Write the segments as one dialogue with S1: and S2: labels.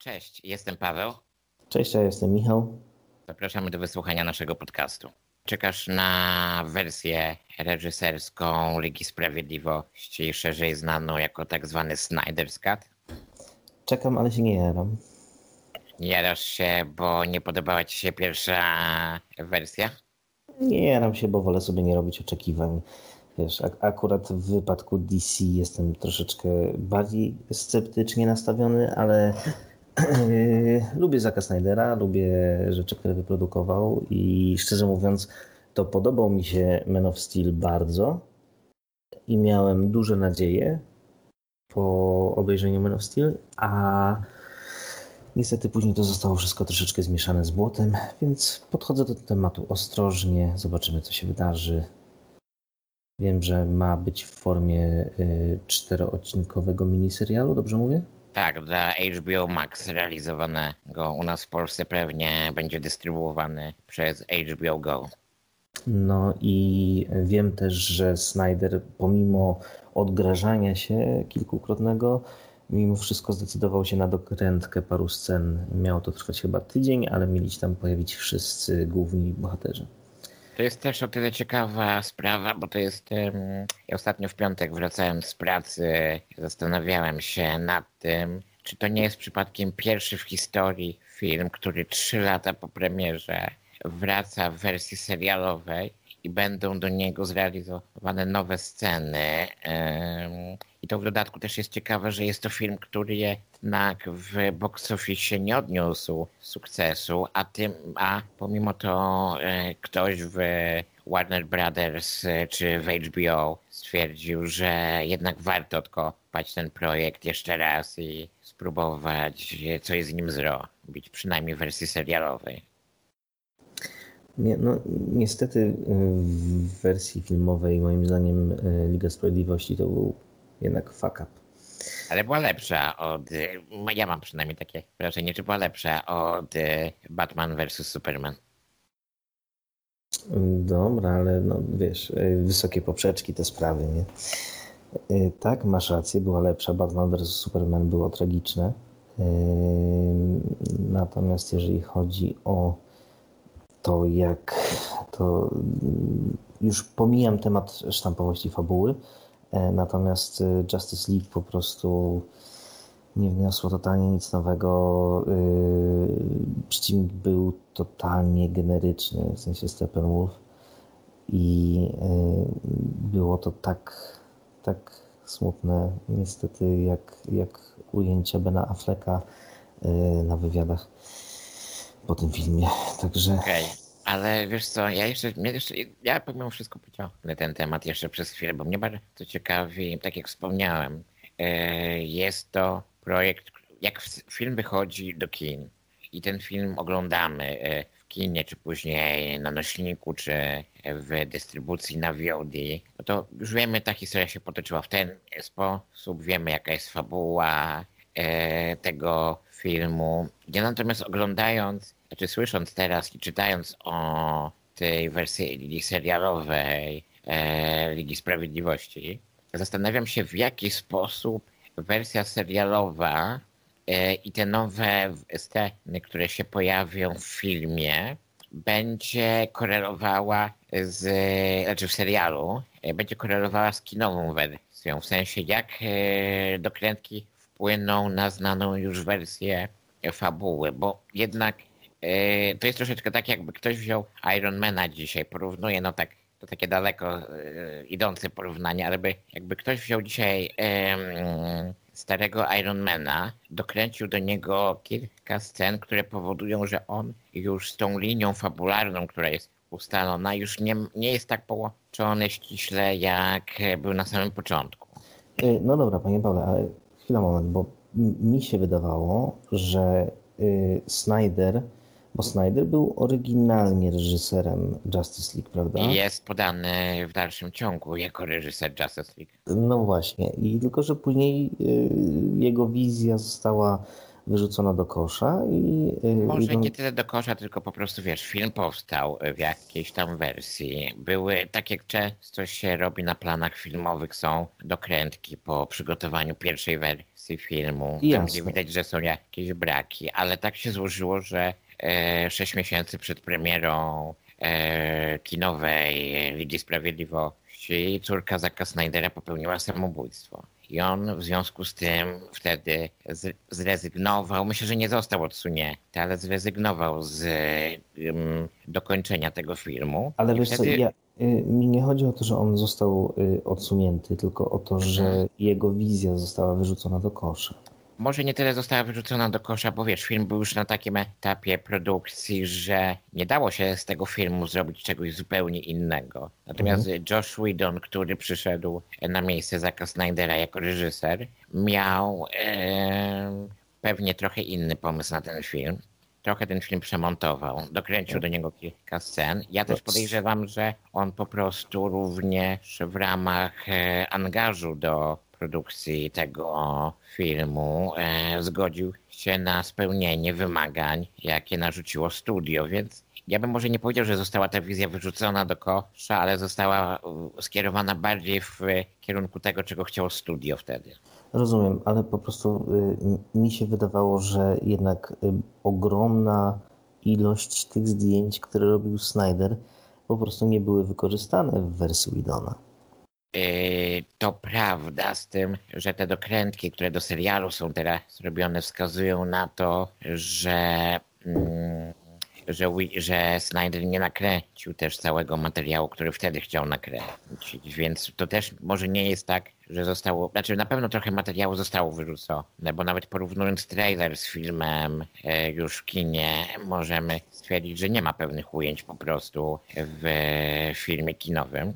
S1: Cześć, jestem Paweł.
S2: Cześć, ja jestem Michał.
S1: Zapraszamy do wysłuchania naszego podcastu. Czekasz na wersję reżyserską Ligi Sprawiedliwości, szerzej znaną jako tak zwany Snyder's Cut?
S2: Czekam, ale się nie jaram.
S1: Nie jarasz się, bo nie podobała ci się pierwsza wersja?
S2: Nie jaram się, bo wolę sobie nie robić oczekiwań. Wiesz, ak akurat w wypadku DC jestem troszeczkę bardziej sceptycznie nastawiony, ale lubię Zaka Snydera, lubię rzeczy, które wyprodukował i szczerze mówiąc, to podobał mi się Man of Steel bardzo i miałem duże nadzieje po obejrzeniu Man of Steel, a niestety później to zostało wszystko troszeczkę zmieszane z błotem, więc podchodzę do tematu ostrożnie, zobaczymy co się wydarzy. Wiem, że ma być w formie y, czteroodcinkowego miniserialu, dobrze mówię?
S1: Tak, dla HBO Max realizowanego u nas w Polsce pewnie będzie dystrybuowany przez HBO Go.
S2: No i wiem też, że Snyder pomimo odgrażania się kilkukrotnego, mimo wszystko zdecydował się na dokrętkę paru scen. Miało to trwać chyba tydzień, ale mieli się tam pojawić wszyscy główni bohaterzy.
S1: To jest też o tyle ciekawa sprawa, bo to jest. Ja ostatnio w piątek wracałem z pracy, zastanawiałem się nad tym, czy to nie jest przypadkiem pierwszy w historii film, który trzy lata po premierze wraca w wersji serialowej i będą do niego zrealizowane nowe sceny. I to w dodatku też jest ciekawe, że jest to film, który jednak w box office nie odniósł sukcesu, a, tym, a pomimo to e, ktoś w Warner Brothers e, czy w HBO stwierdził, że jednak warto odkopać ten projekt jeszcze raz i spróbować coś z nim zrobić, przynajmniej w wersji serialowej.
S2: No, niestety w wersji filmowej moim zdaniem Liga Sprawiedliwości to był jednak fuck up.
S1: Ale była lepsza od. Y, ja mam przynajmniej takie wrażenie, czy była lepsza od Batman vs Superman.
S2: Dobra, ale no wiesz, wysokie poprzeczki te sprawy, nie? Tak, masz rację, była lepsza. Batman vs Superman było tragiczne. Natomiast jeżeli chodzi o to jak to już pomijam temat sztampowości fabuły, natomiast e, Justice League po prostu nie wniosło totalnie nic nowego. E, przeciwnik był totalnie generyczny, w sensie Steppenwolf i było to tak, tak smutne niestety jak, jak ujęcia Bena Afflecka na wywiadach po tym filmie, także...
S1: Okay. Ale wiesz co, ja jeszcze, mnie jeszcze, ja pomimo wszystko pociągnę ten temat jeszcze przez chwilę, bo mnie bardzo ciekawi, tak jak wspomniałem, e, jest to projekt, jak film wychodzi do kin i ten film oglądamy e, w kinie, czy później na nośniku, czy w dystrybucji na VOD, no to już wiemy, ta historia się potoczyła w ten sposób, wiemy jaka jest fabuła e, tego filmu. Ja natomiast oglądając, znaczy słysząc teraz i czytając o tej wersji serialowej e, Ligi Sprawiedliwości, zastanawiam się w jaki sposób wersja serialowa e, i te nowe sceny, które się pojawią w filmie, będzie korelowała z, znaczy w serialu, e, będzie korelowała z kinową wersją, w sensie jak e, dokrętki wpłyną na znaną już wersję fabuły, bo jednak to jest troszeczkę tak, jakby ktoś wziął Ironmana dzisiaj, porównuje, no tak, to takie daleko yy, idące porównanie, ale by, jakby ktoś wziął dzisiaj yy, starego Ironmana, dokręcił do niego kilka scen, które powodują, że on już z tą linią fabularną, która jest ustalona, już nie, nie jest tak połączony ściśle, jak był na samym początku.
S2: No dobra, panie Pawle, ale chwila, moment, bo mi się wydawało, że y, Snyder, bo Snyder był oryginalnie reżyserem Justice League, prawda?
S1: Jest podany w dalszym ciągu jako reżyser Justice League.
S2: No właśnie, i tylko, że później y, jego wizja została wyrzucona do kosza i... y,
S1: Może
S2: i
S1: nie tyle do kosza, tylko po prostu wiesz, film powstał w jakiejś tam wersji. Były, tak jak często się robi na planach filmowych, są dokrętki po przygotowaniu pierwszej wersji filmu, tam
S2: Jasne.
S1: gdzie widać, że są jakieś braki, ale tak się złożyło, że e, sześć miesięcy przed premierą e, kinowej Ligi Sprawiedliwości córka Zaka Snydera popełniła samobójstwo. I on w związku z tym wtedy zrezygnował, myślę, że nie został odsunięty, ale zrezygnował z ym, dokończenia tego filmu.
S2: Ale
S1: I
S2: wiesz
S1: wtedy,
S2: co, ja, y, mi nie chodzi o to, że on został y, odsunięty, tylko o to, że
S1: Mhm.
S2: jego wizja została wyrzucona do kosza.
S1: Może nie tyle została wyrzucona do kosza, bo wiesz, film był już na takim etapie produkcji, że nie dało się z tego filmu zrobić czegoś zupełnie innego. Natomiast Josh Whedon, który przyszedł na miejsce Zacka Snydera jako reżyser, miał em, pewnie trochę inny pomysł na ten film. Trochę ten film przemontował, dokręcił do niego kilka scen. Ja też podejrzewam, że on po prostu również w ramach e, angażu do produkcji tego filmu e, zgodził się na spełnienie wymagań, jakie narzuciło studio, więc ja bym może nie powiedział, że została ta wizja wyrzucona do kosza, ale została e, skierowana bardziej w kierunku tego, czego chciało studio wtedy.
S2: Rozumiem, ale po prostu y, mi się wydawało, że jednak y, ogromna ilość tych zdjęć, które robił Snyder, po prostu nie były wykorzystane w wersji Widona.
S1: Yy, to prawda z tym, że te dokrętki, które do serialu są teraz robione, wskazują na to, że, mm, że, że Snyder nie nakręcił też całego materiału, który wtedy chciał nakręcić. Więc to też może nie jest tak, że zostało. Znaczy, na pewno trochę materiału zostało wyrzucone, bo nawet porównując trailer z filmem e, już w kinie, możemy stwierdzić, że nie ma pewnych ujęć po prostu w filmie kinowym.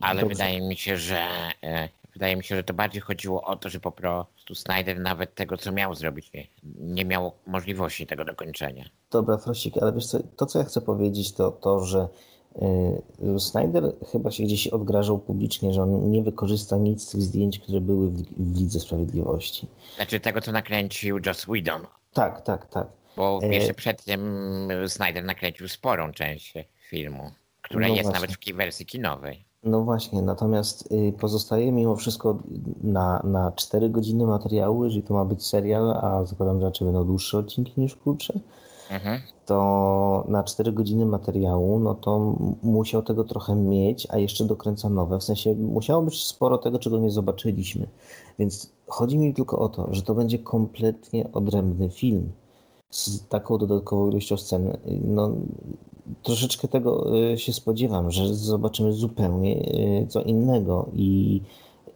S1: Ale
S2: Dobrze.
S1: wydaje mi się, że e, wydaje mi się, że to bardziej chodziło o to, że po prostu Snyder nawet tego, co miał zrobić, nie, nie miał możliwości tego dokończenia.
S2: Dobra, Frosik, ale wiesz co, to co ja chcę powiedzieć to to, że y, Snyder chyba się gdzieś odgrażał publicznie, że on nie wykorzysta nic z tych zdjęć, które były w, w Lidze Sprawiedliwości.
S1: Znaczy tego, co nakręcił Joss Whedon,
S2: Tak, tak, tak.
S1: bo
S2: E,
S1: jeszcze przed tym Snyder nakręcił sporą część filmu, która
S2: No
S1: jest
S2: właśnie.
S1: nawet w wersji kinowej.
S2: No właśnie, natomiast y, pozostaje mimo wszystko na, na 4 godziny materiału, jeżeli to ma być serial, a zakładam, że raczej będą dłuższe odcinki niż krótsze,
S1: Mhm.
S2: to na 4 godziny materiału, no to musiał tego trochę mieć, a jeszcze dokręca nowe. W sensie musiało być sporo tego, czego nie zobaczyliśmy. Więc chodzi mi tylko o to, że to będzie kompletnie odrębny film z taką dodatkową ilością scen. No, troszeczkę tego y, się spodziewam, że zobaczymy zupełnie y, co innego i,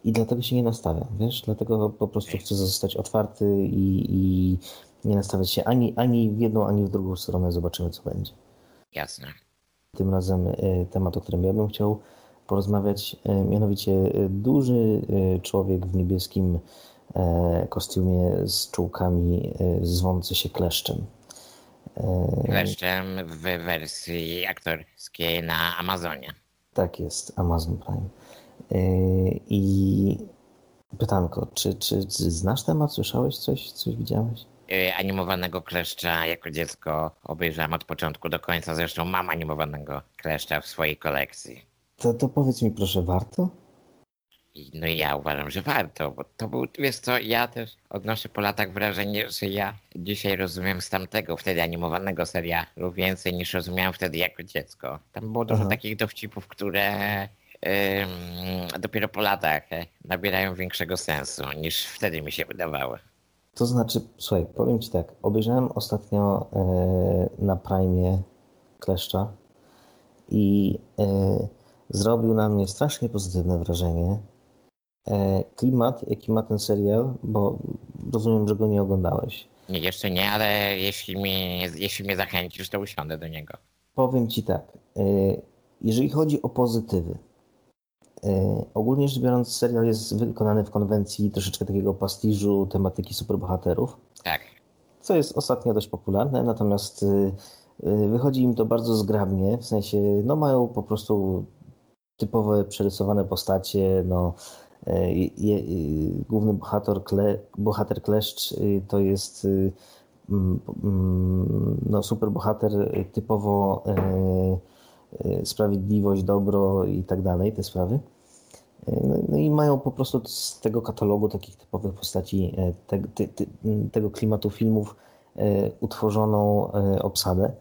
S2: i dlatego się nie nastawiam, wiesz? Dlatego po prostu chcę zostać otwarty i, i nie nastawiać się ani, ani w jedną, ani w drugą stronę. Zobaczymy, co będzie.
S1: Jasne.
S2: Tym razem y, temat, o którym ja bym chciał porozmawiać, mianowicie duży człowiek w niebieskim kostiumie z czułkami zwący się kleszczem. E,
S1: Kleszczem w wersji aktorskiej na Amazonie.
S2: Tak jest, Amazon Prime. Yy, I pytanko, czy, czy, czy znasz temat? Słyszałeś coś? Coś widziałeś?
S1: E, Animowanego kleszcza jako dziecko obejrzałem od początku do końca. Zresztą mam animowanego kleszcza w swojej kolekcji.
S2: To, to powiedz mi proszę, warto?
S1: I, no ja uważam, że warto, bo to był, wiesz co, ja też odnoszę po latach wrażenie, że ja dzisiaj rozumiem z tamtego wtedy animowanego serialu więcej niż rozumiałem wtedy jako dziecko. Tam było dużo
S2: Aha.
S1: takich dowcipów, które ym, dopiero po latach e, nabierają większego sensu niż wtedy mi się wydawały.
S2: To znaczy, słuchaj, powiem ci tak, obejrzałem ostatnio e, na Prime Kleszcza i e, zrobił na mnie strasznie pozytywne wrażenie. E, klimat, jaki ma ten serial, bo rozumiem, że go nie oglądałeś.
S1: Nie, jeszcze nie, ale jeśli mnie, jeśli mnie zachęcisz, to usiądę do niego.
S2: Powiem Ci tak, e, jeżeli chodzi o pozytywy, e, ogólnie rzecz biorąc serial jest wykonany w konwencji troszeczkę takiego pastiżu tematyki superbohaterów,
S1: Tak.
S2: co jest ostatnio dość popularne, natomiast wychodzi im to bardzo zgrabnie, w sensie no mają po prostu typowe przerysowane postacie, no główny bohater, Kle, bohater Kleszcz to jest no, super bohater typowo sprawiedliwość, dobro i tak dalej, te sprawy. No, no, i mają po prostu z tego katalogu takich typowych postaci te, te, te, tego klimatu filmów utworzoną obsadę.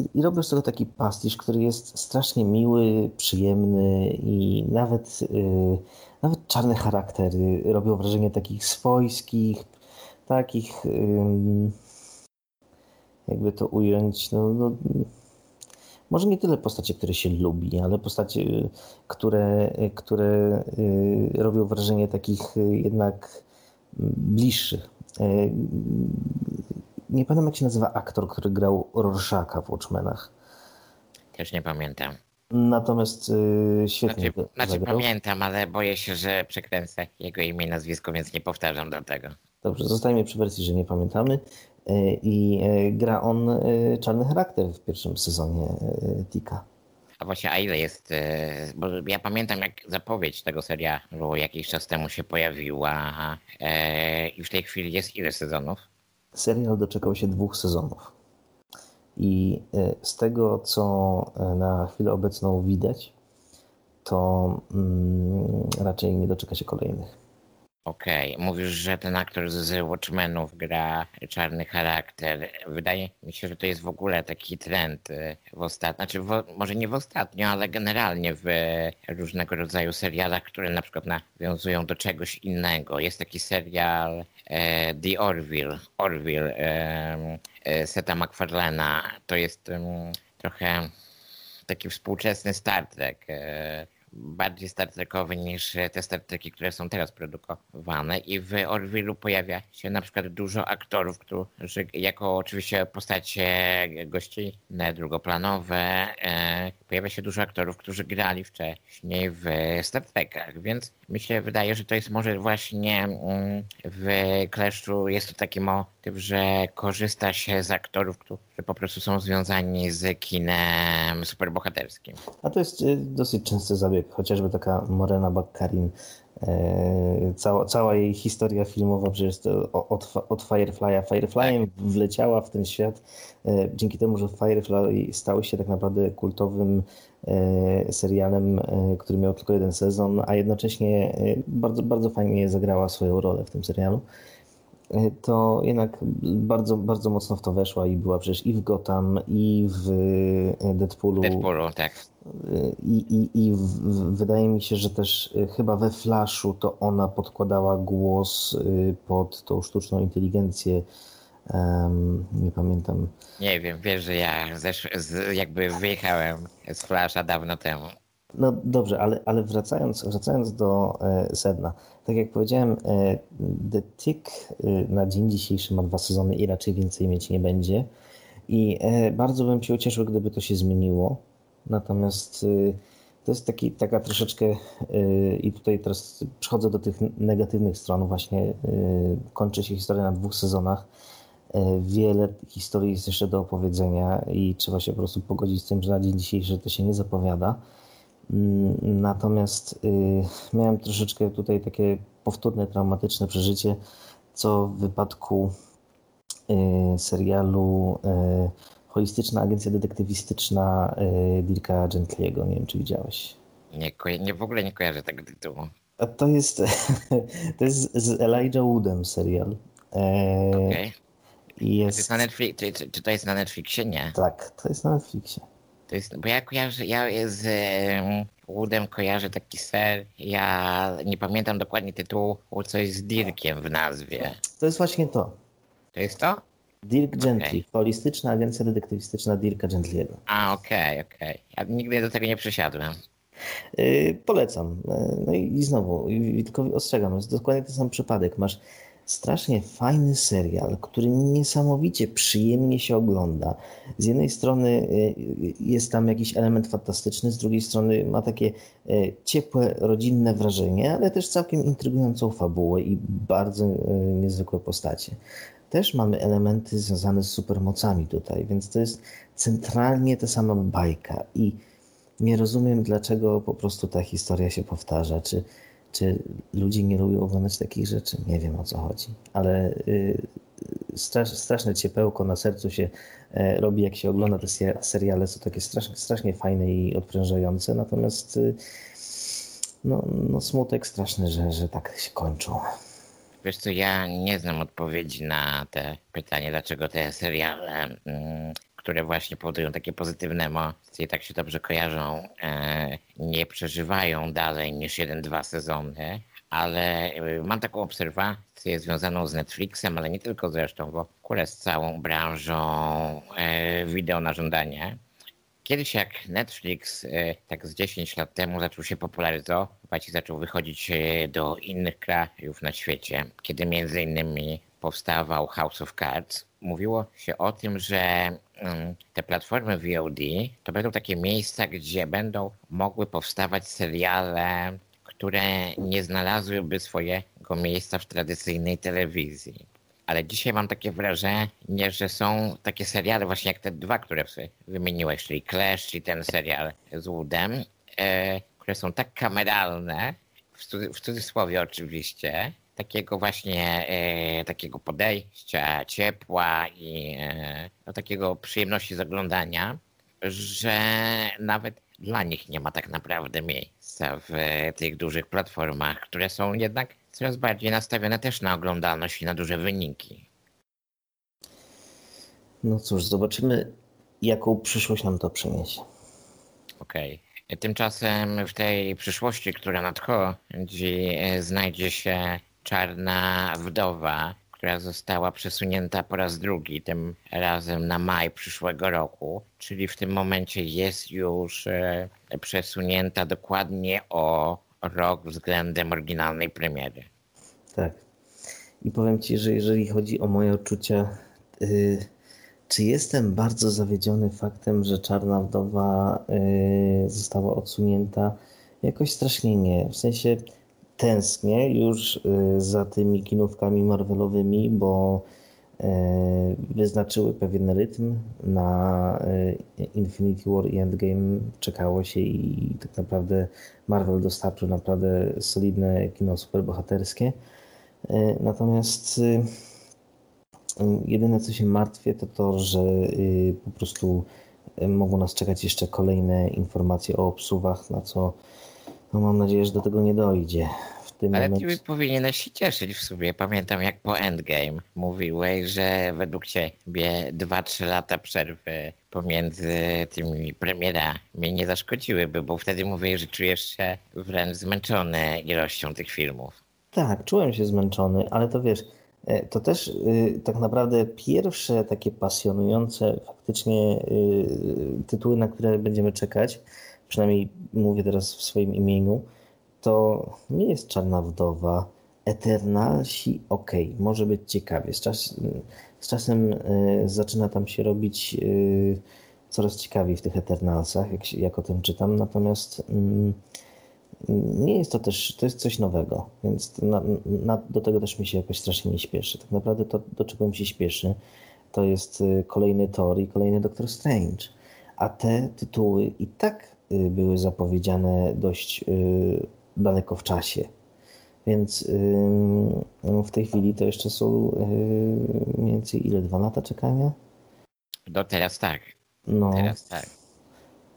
S2: I, I robią z tego taki pastisz, który jest strasznie miły, przyjemny i nawet, yy, nawet czarne charaktery robią wrażenie takich swojskich, takich, yy, jakby to ująć, no, no, może nie tyle postacie, które się lubi, ale postacie, które, które yy, robią wrażenie takich jednak bliższych. Nie pamiętam jak się nazywa aktor, który grał Rorschaka w Watchmenach.
S1: Też nie pamiętam.
S2: Natomiast yy, świetnie
S1: Znaczy, znaczy pamiętam, ale boję się, że przekręcę jego imię i nazwisko, więc nie powtarzam do tego.
S2: Dobrze, zostajemy przy wersji, że nie pamiętamy. Yy, I yy, gra on yy, czarny charakter w pierwszym sezonie Tika.
S1: A właśnie, a ile jest? Bo ja pamiętam, jak zapowiedź tego serialu jakiś czas temu się pojawiła. Yy, I w tej chwili jest ile sezonów?
S2: Serial doczekał się dwóch sezonów. I e, z tego, co e, na chwilę obecną widać, to mm, raczej nie doczeka się kolejnych.
S1: Okej, mówisz, że ten aktor z Watchmenów gra czarny charakter. Wydaje mi się, że to jest w ogóle taki trend y, w ostatnim, znaczy w, może nie w ostatnio, ale generalnie w różnego rodzaju serialach, które na przykład nawiązują do czegoś innego. Jest taki serial e, The Orville, Orville e, e, Seta MacFarlane'a. To jest trochę taki współczesny Star Trek. E, bardziej Star Trekowy niż te Star Treki, które są teraz produkowane. I w Orville'u pojawia się na przykład dużo aktorów, którzy jako oczywiście postacie gościnne, drugoplanowe, e, pojawia się dużo aktorów, którzy grali wcześniej w Star Trekach, więc mi się wydaje, że to jest może właśnie mm, w Kleszczu jest to taki motyw, że korzysta się z aktorów, którzy po prostu są związani z kinem superbohaterskim.
S2: A to jest y, dosyć częsty zabieg, chociażby taka Morena Bakkarin E, cała, cała jej historia filmowa przecież od, od Firefly'a. Firefly'em wleciała w ten świat e, dzięki temu, że Firefly stał się tak naprawdę kultowym e, serialem, który miał tylko jeden sezon, a jednocześnie bardzo, bardzo fajnie zagrała swoją rolę w tym serialu. E, to jednak bardzo, bardzo mocno w to weszła i była przecież i w Gotham, i w e, Deadpoolu.
S1: Deadpoolu, tak.
S2: E, I, i, i w, wydaje mi się, że też chyba we Flashu to ona podkładała głos pod tą sztuczną inteligencję. Um, nie pamiętam.
S1: Nie wiem, wiesz, że ja zesz, z, jakby wyjechałem z Flasha dawno temu.
S2: No dobrze, ale, ale wracając, wracając do e, sedna. Tak jak powiedziałem, e, The Tick e, na dzień dzisiejszy ma dwa sezony i raczej więcej mieć nie będzie. I bardzo bym się ucieszył, gdyby to się zmieniło. Natomiast to jest taki, taka troszeczkę i tutaj teraz przechodzę do tych negatywnych stron. Właśnie kończy się historia na dwóch sezonach. Wiele historii jest jeszcze do opowiedzenia i trzeba się po prostu pogodzić z tym, że na dzień dzisiejszy to się nie zapowiada. Mm, natomiast y, miałem troszeczkę tutaj takie powtórne, traumatyczne przeżycie, co w wypadku y, serialu y, Holistyczna Agencja Detektywistyczna Dirka Gentliego. Nie wiem, czy widziałeś.
S1: Nie, nie, w ogóle nie kojarzę tego tytułu.
S2: A to jest, to jest z Elijah Woodem serial.
S1: Okay. Jest... To jest na Netflix, czy, czy to jest na Netflixie? Nie.
S2: Tak, to jest na Netflixie.
S1: To jest, bo ja kojarzę, ja z um, Woodem kojarzę taki ser, ja nie pamiętam dokładnie tytułu, coś z Dirkiem w nazwie.
S2: To jest właśnie to.
S1: To jest to?
S2: Dirk Gently, okay. holistyczna agencja detektywistyczna Dirka Gently'ego.
S1: A, okej, okay, okej. Okay. Ja nigdy do tego nie przysiadłem.
S2: Yy, polecam. Yy, no i, i znowu, i, i tylko ostrzegam, jest dokładnie ten sam przypadek. Masz strasznie fajny serial, który niesamowicie przyjemnie się ogląda. Z jednej strony y, jest tam jakiś element fantastyczny, z drugiej strony ma takie y, ciepłe, rodzinne wrażenie, ale też całkiem intrygującą fabułę i bardzo y, niezwykłe postacie. Też mamy elementy związane z supermocami tutaj, więc to jest centralnie ta sama bajka i nie rozumiem, dlaczego po prostu ta historia się powtarza. Czy czy ludzie nie lubią oglądać takich rzeczy? Nie wiem o co chodzi, ale y, strasz, straszne ciepełko na sercu się e, robi, jak się ogląda te seriale, są takie strasznie, strasznie fajne i odprężające, natomiast y, no, no smutek straszny, że, że tak się kończą.
S1: Wiesz co, ja nie znam odpowiedzi na te pytanie, dlaczego te seriale, mm, które właśnie powodują takie pozytywne emocje, tak się dobrze kojarzą, e, nie przeżywają dalej niż jeden, dwa sezony, ale y, mam taką obserwację związaną z Netflixem, ale nie tylko zresztą, bo kurę z całą branżą e, wideo na żądanie. Kiedyś jak Netflix e, tak z 10 lat temu zaczął się popularyzować i zaczął wychodzić e, do innych krajów na świecie, kiedy między innymi powstawał House of Cards, mówiło się o tym, że mm, te platformy VOD to będą takie miejsca, gdzie będą mogły powstawać seriale, które nie znalazłyby swojego miejsca w tradycyjnej telewizji. Ale dzisiaj mam takie wrażenie, że są takie seriale właśnie jak te dwa, które wymieniłeś, czyli Clash i ten serial z Woodem, e, które są tak kameralne, w, cudzysłowie oczywiście, takiego właśnie e, takiego podejścia, ciepła i e, no, takiego przyjemności z oglądania, że nawet dla nich nie ma tak naprawdę miejsca w tych dużych platformach, które są jednak coraz bardziej nastawione też na oglądalność i na duże wyniki.
S2: No cóż, zobaczymy, jaką przyszłość nam to przyniesie.
S1: Okej. Okay. Tymczasem w tej przyszłości, która nadchodzi, znajdzie się Czarna Wdowa, która została przesunięta po raz drugi, tym razem na maj przyszłego roku, czyli w tym momencie jest już e, przesunięta dokładnie o rok względem oryginalnej premiery.
S2: Tak. I powiem Ci, że jeżeli chodzi o moje odczucia, yy, czy jestem bardzo zawiedziony faktem, że Czarna Wdowa yy, została odsunięta? Jakoś strasznie nie. W sensie tęsknię już yy, za tymi kinówkami Marvelowymi, bo E, wyznaczyły pewien rytm na e, Infinity War i Endgame. Czekało się i tak naprawdę Marvel dostarczył naprawdę solidne kino superbohaterskie. Natomiast jedyne co się martwię to to, że po prostu mogą nas czekać jeszcze kolejne informacje o obsuwach, na co no mam nadzieję, że do tego nie dojdzie
S1: tym Ale momencie. ty powinieneś się cieszyć w sobie. Pamiętam jak po Endgame mówiłeś, że według ciebie 2-3 lata przerwy pomiędzy tymi premierami nie zaszkodziłyby, bo wtedy mówiłeś, że czujesz się wręcz zmęczony ilością tych filmów.
S2: Tak, czułem się zmęczony, ale to wiesz, e, to też y, tak naprawdę pierwsze takie pasjonujące faktycznie y, tytuły, na które będziemy czekać, przynajmniej mówię teraz w swoim imieniu, to nie jest Czarna Wdowa. Eternalsi, ok, może być ciekawie. Z, czas, z czasem y, zaczyna tam się robić y, coraz ciekawiej w tych Eternalsach, jak, jak o tym czytam. Natomiast y, nie jest to też, to jest coś nowego, więc na, na, do tego też mi się jakoś strasznie nie śpieszy. Tak naprawdę to, do czego mi się śpieszy, to jest kolejny Thor i kolejny Doctor Strange. A te tytuły i tak były zapowiedziane dość daleko w czasie. Więc w tej chwili to jeszcze są mniej więcej ile? Dwa lata czekania?
S1: Do teraz tak. No. Teraz tak.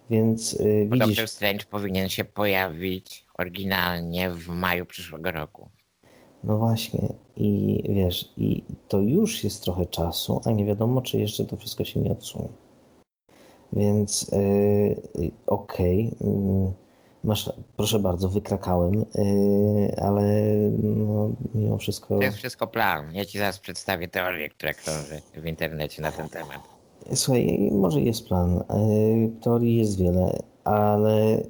S2: Więc yy, widzisz...
S1: Doctor Strange powinien się pojawić oryginalnie w maju przyszłego roku.
S2: No właśnie. I wiesz, i to już jest trochę czasu, a nie wiadomo, czy jeszcze to wszystko się nie odsunie. Więc yy, okej. Okay. Yy Masz, proszę bardzo, wykrakałem, yy, ale no, mimo wszystko.
S1: To jest wszystko plan. Ja ci zaraz przedstawię teorię, która krąży w internecie na ten temat.
S2: Słuchaj, może jest plan. Yy, teorii jest wiele, ale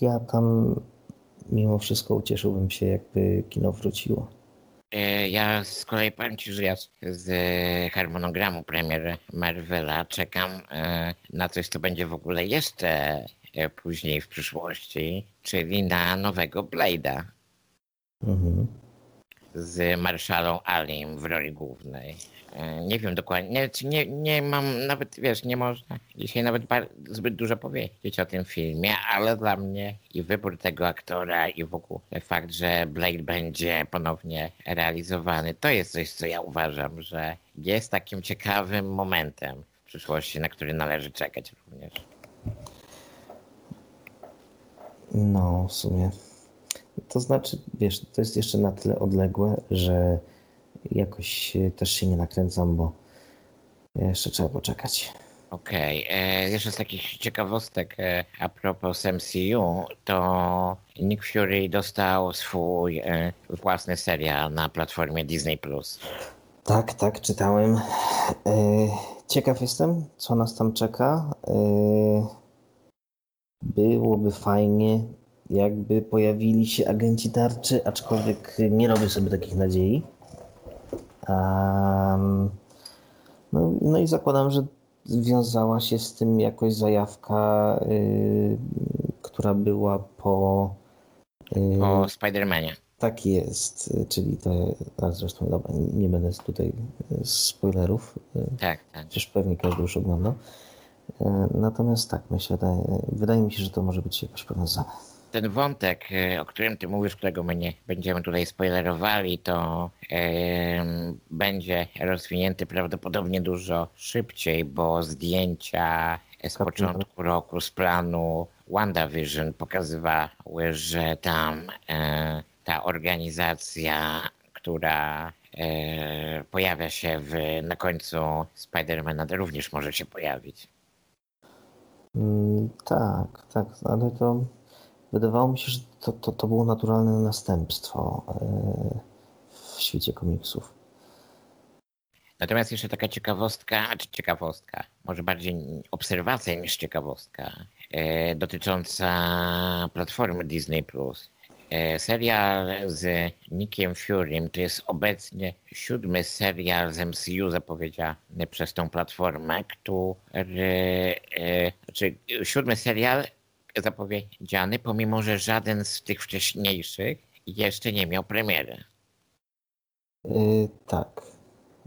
S2: ja tam mimo wszystko ucieszyłbym się, jakby kino wróciło.
S1: Yy, ja z kolei powiem Ci, że ja z harmonogramu premier Marvela czekam na coś, co będzie w ogóle jeszcze później w przyszłości, czyli na nowego Blade'a. Mhm. z marszalą Alim w roli głównej. E, Nie wiem dokładnie, nie, nie, mam nawet, wiesz, nie można dzisiaj nawet zbyt dużo powiedzieć o tym filmie, ale dla mnie i wybór tego aktora i w ogóle fakt, że Blade będzie ponownie realizowany, to jest coś, co ja uważam, że jest takim ciekawym momentem w przyszłości, na który należy czekać również.
S2: No, w sumie. To znaczy, wiesz, to jest jeszcze na tyle odległe, że jakoś też się nie nakręcam, bo jeszcze trzeba poczekać.
S1: Okej, e, jeszcze z takich ciekawostek e, a propos MCU, to Nick Fury dostał swój e, własny serial na platformie Disney+.
S2: Tak, tak, czytałem. E, Ciekaw jestem, co nas tam czeka. E, Byłoby fajnie, jakby pojawili się agenci tarczy, aczkolwiek nie robię sobie takich nadziei. Am, No, no i zakładam, że wiązała się z tym jakoś zajawka, y, która była po. y,
S1: O Spider-Manie.
S2: tak jest, y, czyli to, a zresztą dobra, nie będę tutaj y, spoilerów, y,
S1: Tak, tak.
S2: przecież pewnie każdy już oglądał. Y, Natomiast tak, myślę, że- wydaje mi się, że to może być jakoś powiązane.
S1: Ten wątek, e, o którym ty mówisz, którego my nie będziemy tutaj spoilerowali, to em, będzie rozwinięty prawdopodobnie dużo szybciej, bo zdjęcia z
S2: Kapitał.
S1: początku roku z planu WandaVision pokazywały, że tam e, ta organizacja, która e, pojawia się w, na końcu Spidermana również może się pojawić.
S2: Mm, Tak, tak, ale to wydawało mi się, że to, to, to było naturalne następstwo y, w świecie komiksów.
S1: Natomiast jeszcze taka ciekawostka, czy ciekawostka, może bardziej obserwacja niż ciekawostka, e, dotycząca platformy Disney+. E, serial z Nickiem Furym to jest obecnie siódmy serial z MCU zapowiedziany przez tą platformę, który, e, znaczy siódmy serial zapowiedziany, pomimo że żaden z tych wcześniejszych jeszcze nie miał premiery.
S2: Y, Tak,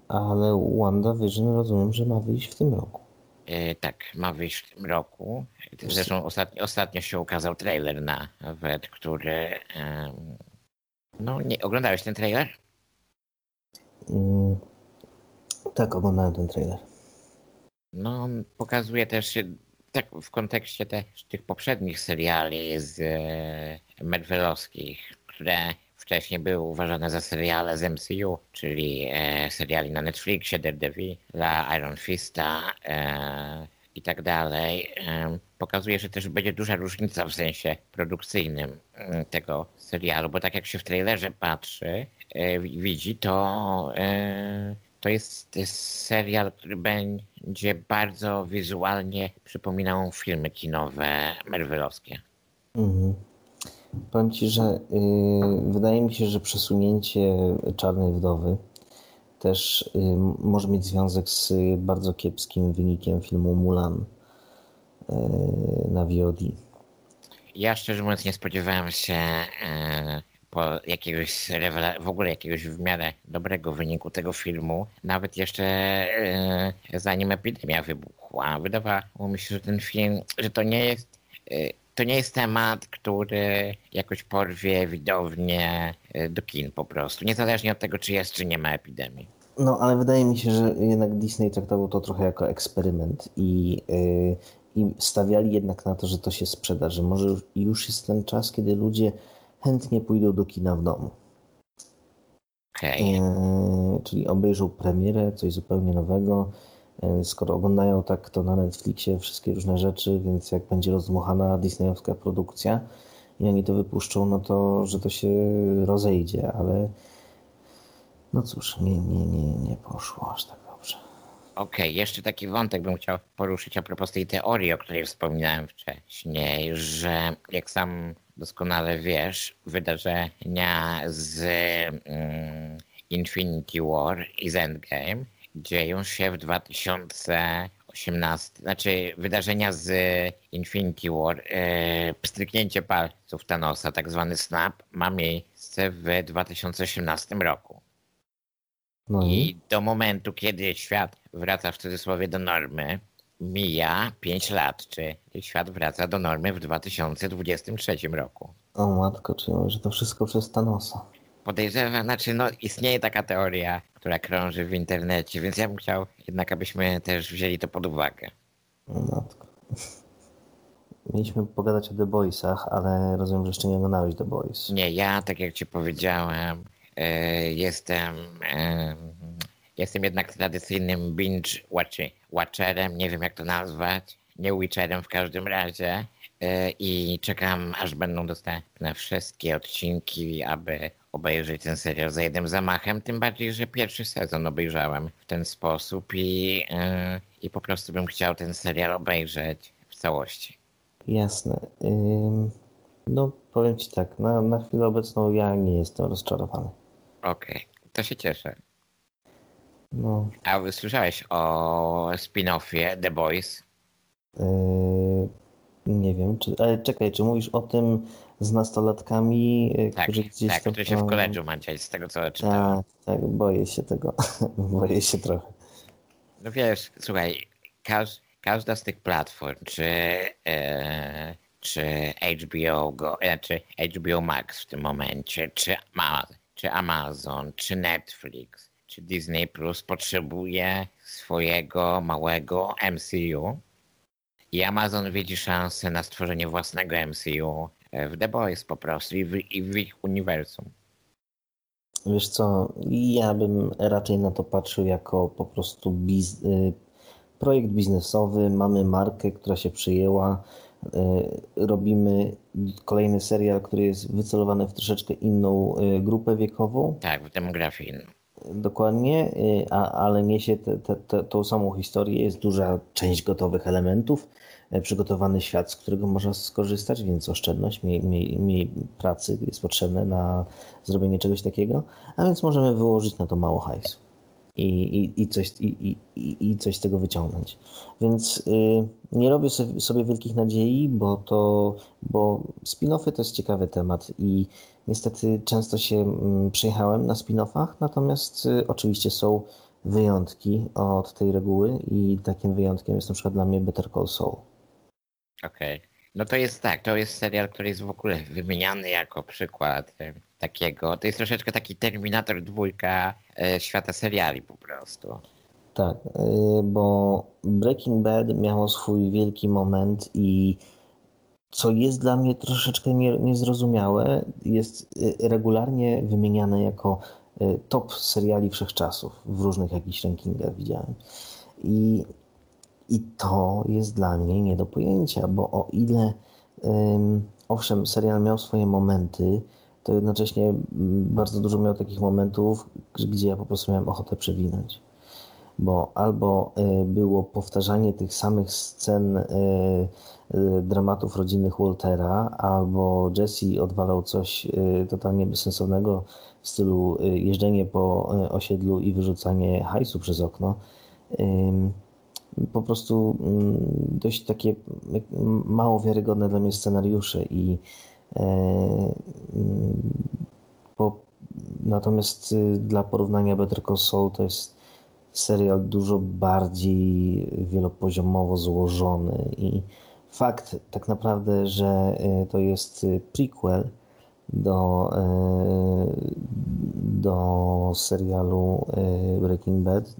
S2: ale WandaVision rozumiem, że ma wyjść w tym roku.
S1: E, tak, ma wyjść w tym roku. Zresztą ostatnio, ostatnio się ukazał trailer nawet, który. em, no, nie, oglądałeś ten trailer?
S2: Mm, Tak, oglądałem ten trailer.
S1: No, on pokazuje też, tak w kontekście też tych poprzednich seriali z e, Marvelowskich, które wcześniej były uważane za seriale z MCU, czyli e, seriali na Netflixie, Daredevil, dla Iron Fista e, i tak dalej. E, pokazuje, że też będzie duża różnica w sensie produkcyjnym mm, tego serialu, bo tak jak się w trailerze patrzy, e, wi- widzi, to e, to jest, to jest serial, który będzie bardzo wizualnie przypominał filmy kinowe Marvelowskie.
S2: Mhm. Powiem Ci, że y, wydaje mi się, że przesunięcie Czarnej Wdowy też y, może mieć związek z bardzo kiepskim wynikiem filmu Mulan y, na VOD.
S1: Ja szczerze mówiąc nie spodziewałem się po jakiegoś w ogóle jakiegoś w miarę dobrego wyniku tego filmu, nawet jeszcze zanim epidemia wybuchła. Wydawało mi się, że ten film, że to nie jest to nie jest temat, który jakoś porwie widownię e, do kin po prostu, niezależnie od tego, czy jest, czy nie ma epidemii.
S2: No, ale wydaje mi się, że jednak Disney traktował to trochę jako eksperyment i, y, i stawiali jednak na to, że to się sprzeda, że może już, jest ten czas, kiedy ludzie chętnie pójdą do kina w domu.
S1: Okej.
S2: E, czyli obejrzą premierę, coś zupełnie nowego. E, Skoro oglądają tak to na Netflixie wszystkie różne rzeczy, więc jak będzie rozdmuchana disneyowska produkcja i oni to wypuszczą, no to, że to się rozejdzie, ale no cóż, nie, nie, nie, nie poszło aż tak dobrze.
S1: Okej, jeszcze taki wątek bym chciał poruszyć a propos tej teorii, o której wspominałem wcześniej, że jak sam doskonale wiesz, wydarzenia z mm, Infinity War i z Endgame dzieją się w 2018, znaczy wydarzenia z Infinity War, e, pstryknięcie palców Thanosa, tak zwany snap, ma miejsce w 2018 roku.
S2: No i
S1: do momentu, kiedy świat wraca w cudzysłowie do normy, mija 5 lat, czy świat wraca do normy w 2023 roku.
S2: o matko, czyli że to wszystko przez Thanosa.
S1: Podejrzewam, znaczy no istnieje taka teoria, która krąży w internecie, więc ja bym chciał jednak, abyśmy też wzięli to pod uwagę.
S2: Matko. Mieliśmy pogadać o The Boysach, ale rozumiem, że jeszcze nie oglądałeś The Boys.
S1: Nie, ja tak jak ci powiedziałem, e, jestem e, jestem jednak tradycyjnym binge watcherem, nie wiem jak to nazwać, nie witcherem w każdym razie i czekam aż będą dostępne wszystkie odcinki, aby obejrzeć ten serial za jednym zamachem, tym bardziej, że pierwszy sezon obejrzałem w ten sposób i, e, i po prostu bym chciał ten serial obejrzeć w całości.
S2: Jasne. Ym, no, powiem ci tak, na, na chwilę obecną ja nie jestem rozczarowany.
S1: Okej, to się cieszę.
S2: No,
S1: A słyszałeś o spin-offie The Boys?
S2: yy, nie wiem, czy, ale czekaj, czy mówisz o tym z nastolatkami, yy,
S1: Tak,
S2: którzy gdzieś
S1: tak,
S2: tam...
S1: który się w koledżu ma dziać, z tego co czytałem.
S2: Tak, tak, boję się tego. boję się trochę.
S1: No wiesz, słuchaj, każ, każda z tych platform, czy, e, czy HBO Go, e, czy HBO Max w tym momencie, czy, Ma, czy Amazon, czy Netflix, czy Disney Plus potrzebuje swojego małego MCU. I Amazon widzi szansę na stworzenie własnego MCU e, w The Boys po prostu i w, i w ich uniwersum.
S2: Wiesz co, ja bym raczej na to patrzył jako po prostu biz, y, projekt biznesowy. Mamy markę, która się przyjęła. y, Robimy kolejny serial, który jest wycelowany w troszeczkę inną grupę wiekową.
S1: Tak, w demografii.
S2: Dokładnie, y, a, ale niesie te, te, te, tą samą historię. Jest duża część gotowych elementów, e, przygotowany świat, z którego można skorzystać, więc oszczędność, mniej, mniej, mniej pracy jest potrzebne na zrobienie czegoś takiego, a więc możemy wyłożyć na to mało hajsu i, i, i, coś, i, i i coś z tego wyciągnąć. Więc y, nie robię sobie, sobie wielkich nadziei, bo to, bo spin-offy to jest ciekawy temat i niestety często się mm, przejechałem na spin-offach, natomiast y, oczywiście są wyjątki od tej reguły i takim wyjątkiem jest na przykład dla mnie Better Call Saul.
S1: Okej. No to jest tak, to jest serial, który jest w ogóle wymieniany jako przykład e, takiego. To jest troszeczkę taki Terminator dwójka e, świata seriali po prostu.
S2: Tak, y, bo Breaking Bad miało swój wielki moment i co jest dla mnie troszeczkę nie, niezrozumiałe, jest y, regularnie wymieniane jako top seriali wszechczasów w różnych jakichś rankingach widziałem. I, I to jest dla mnie nie do pojęcia, bo o ile owszem, serial miał swoje momenty, to jednocześnie bardzo dużo miał takich momentów, gdzie ja po prostu miałem ochotę przewinąć bo albo y, było powtarzanie tych samych scen y, y, dramatów rodzinnych Waltera, albo Jesse odwalał coś totalnie bezsensownego w stylu jeżdżenie po osiedlu i wyrzucanie hajsu przez okno. Po prostu mm, dość takie mało wiarygodne dla mnie scenariusze i e, mm, po, natomiast y, dla porównania Better Call Saul to jest serial dużo bardziej wielopoziomowo złożony i fakt tak naprawdę, że y, to jest y, prequel do, y, do serialu y, Breaking Bad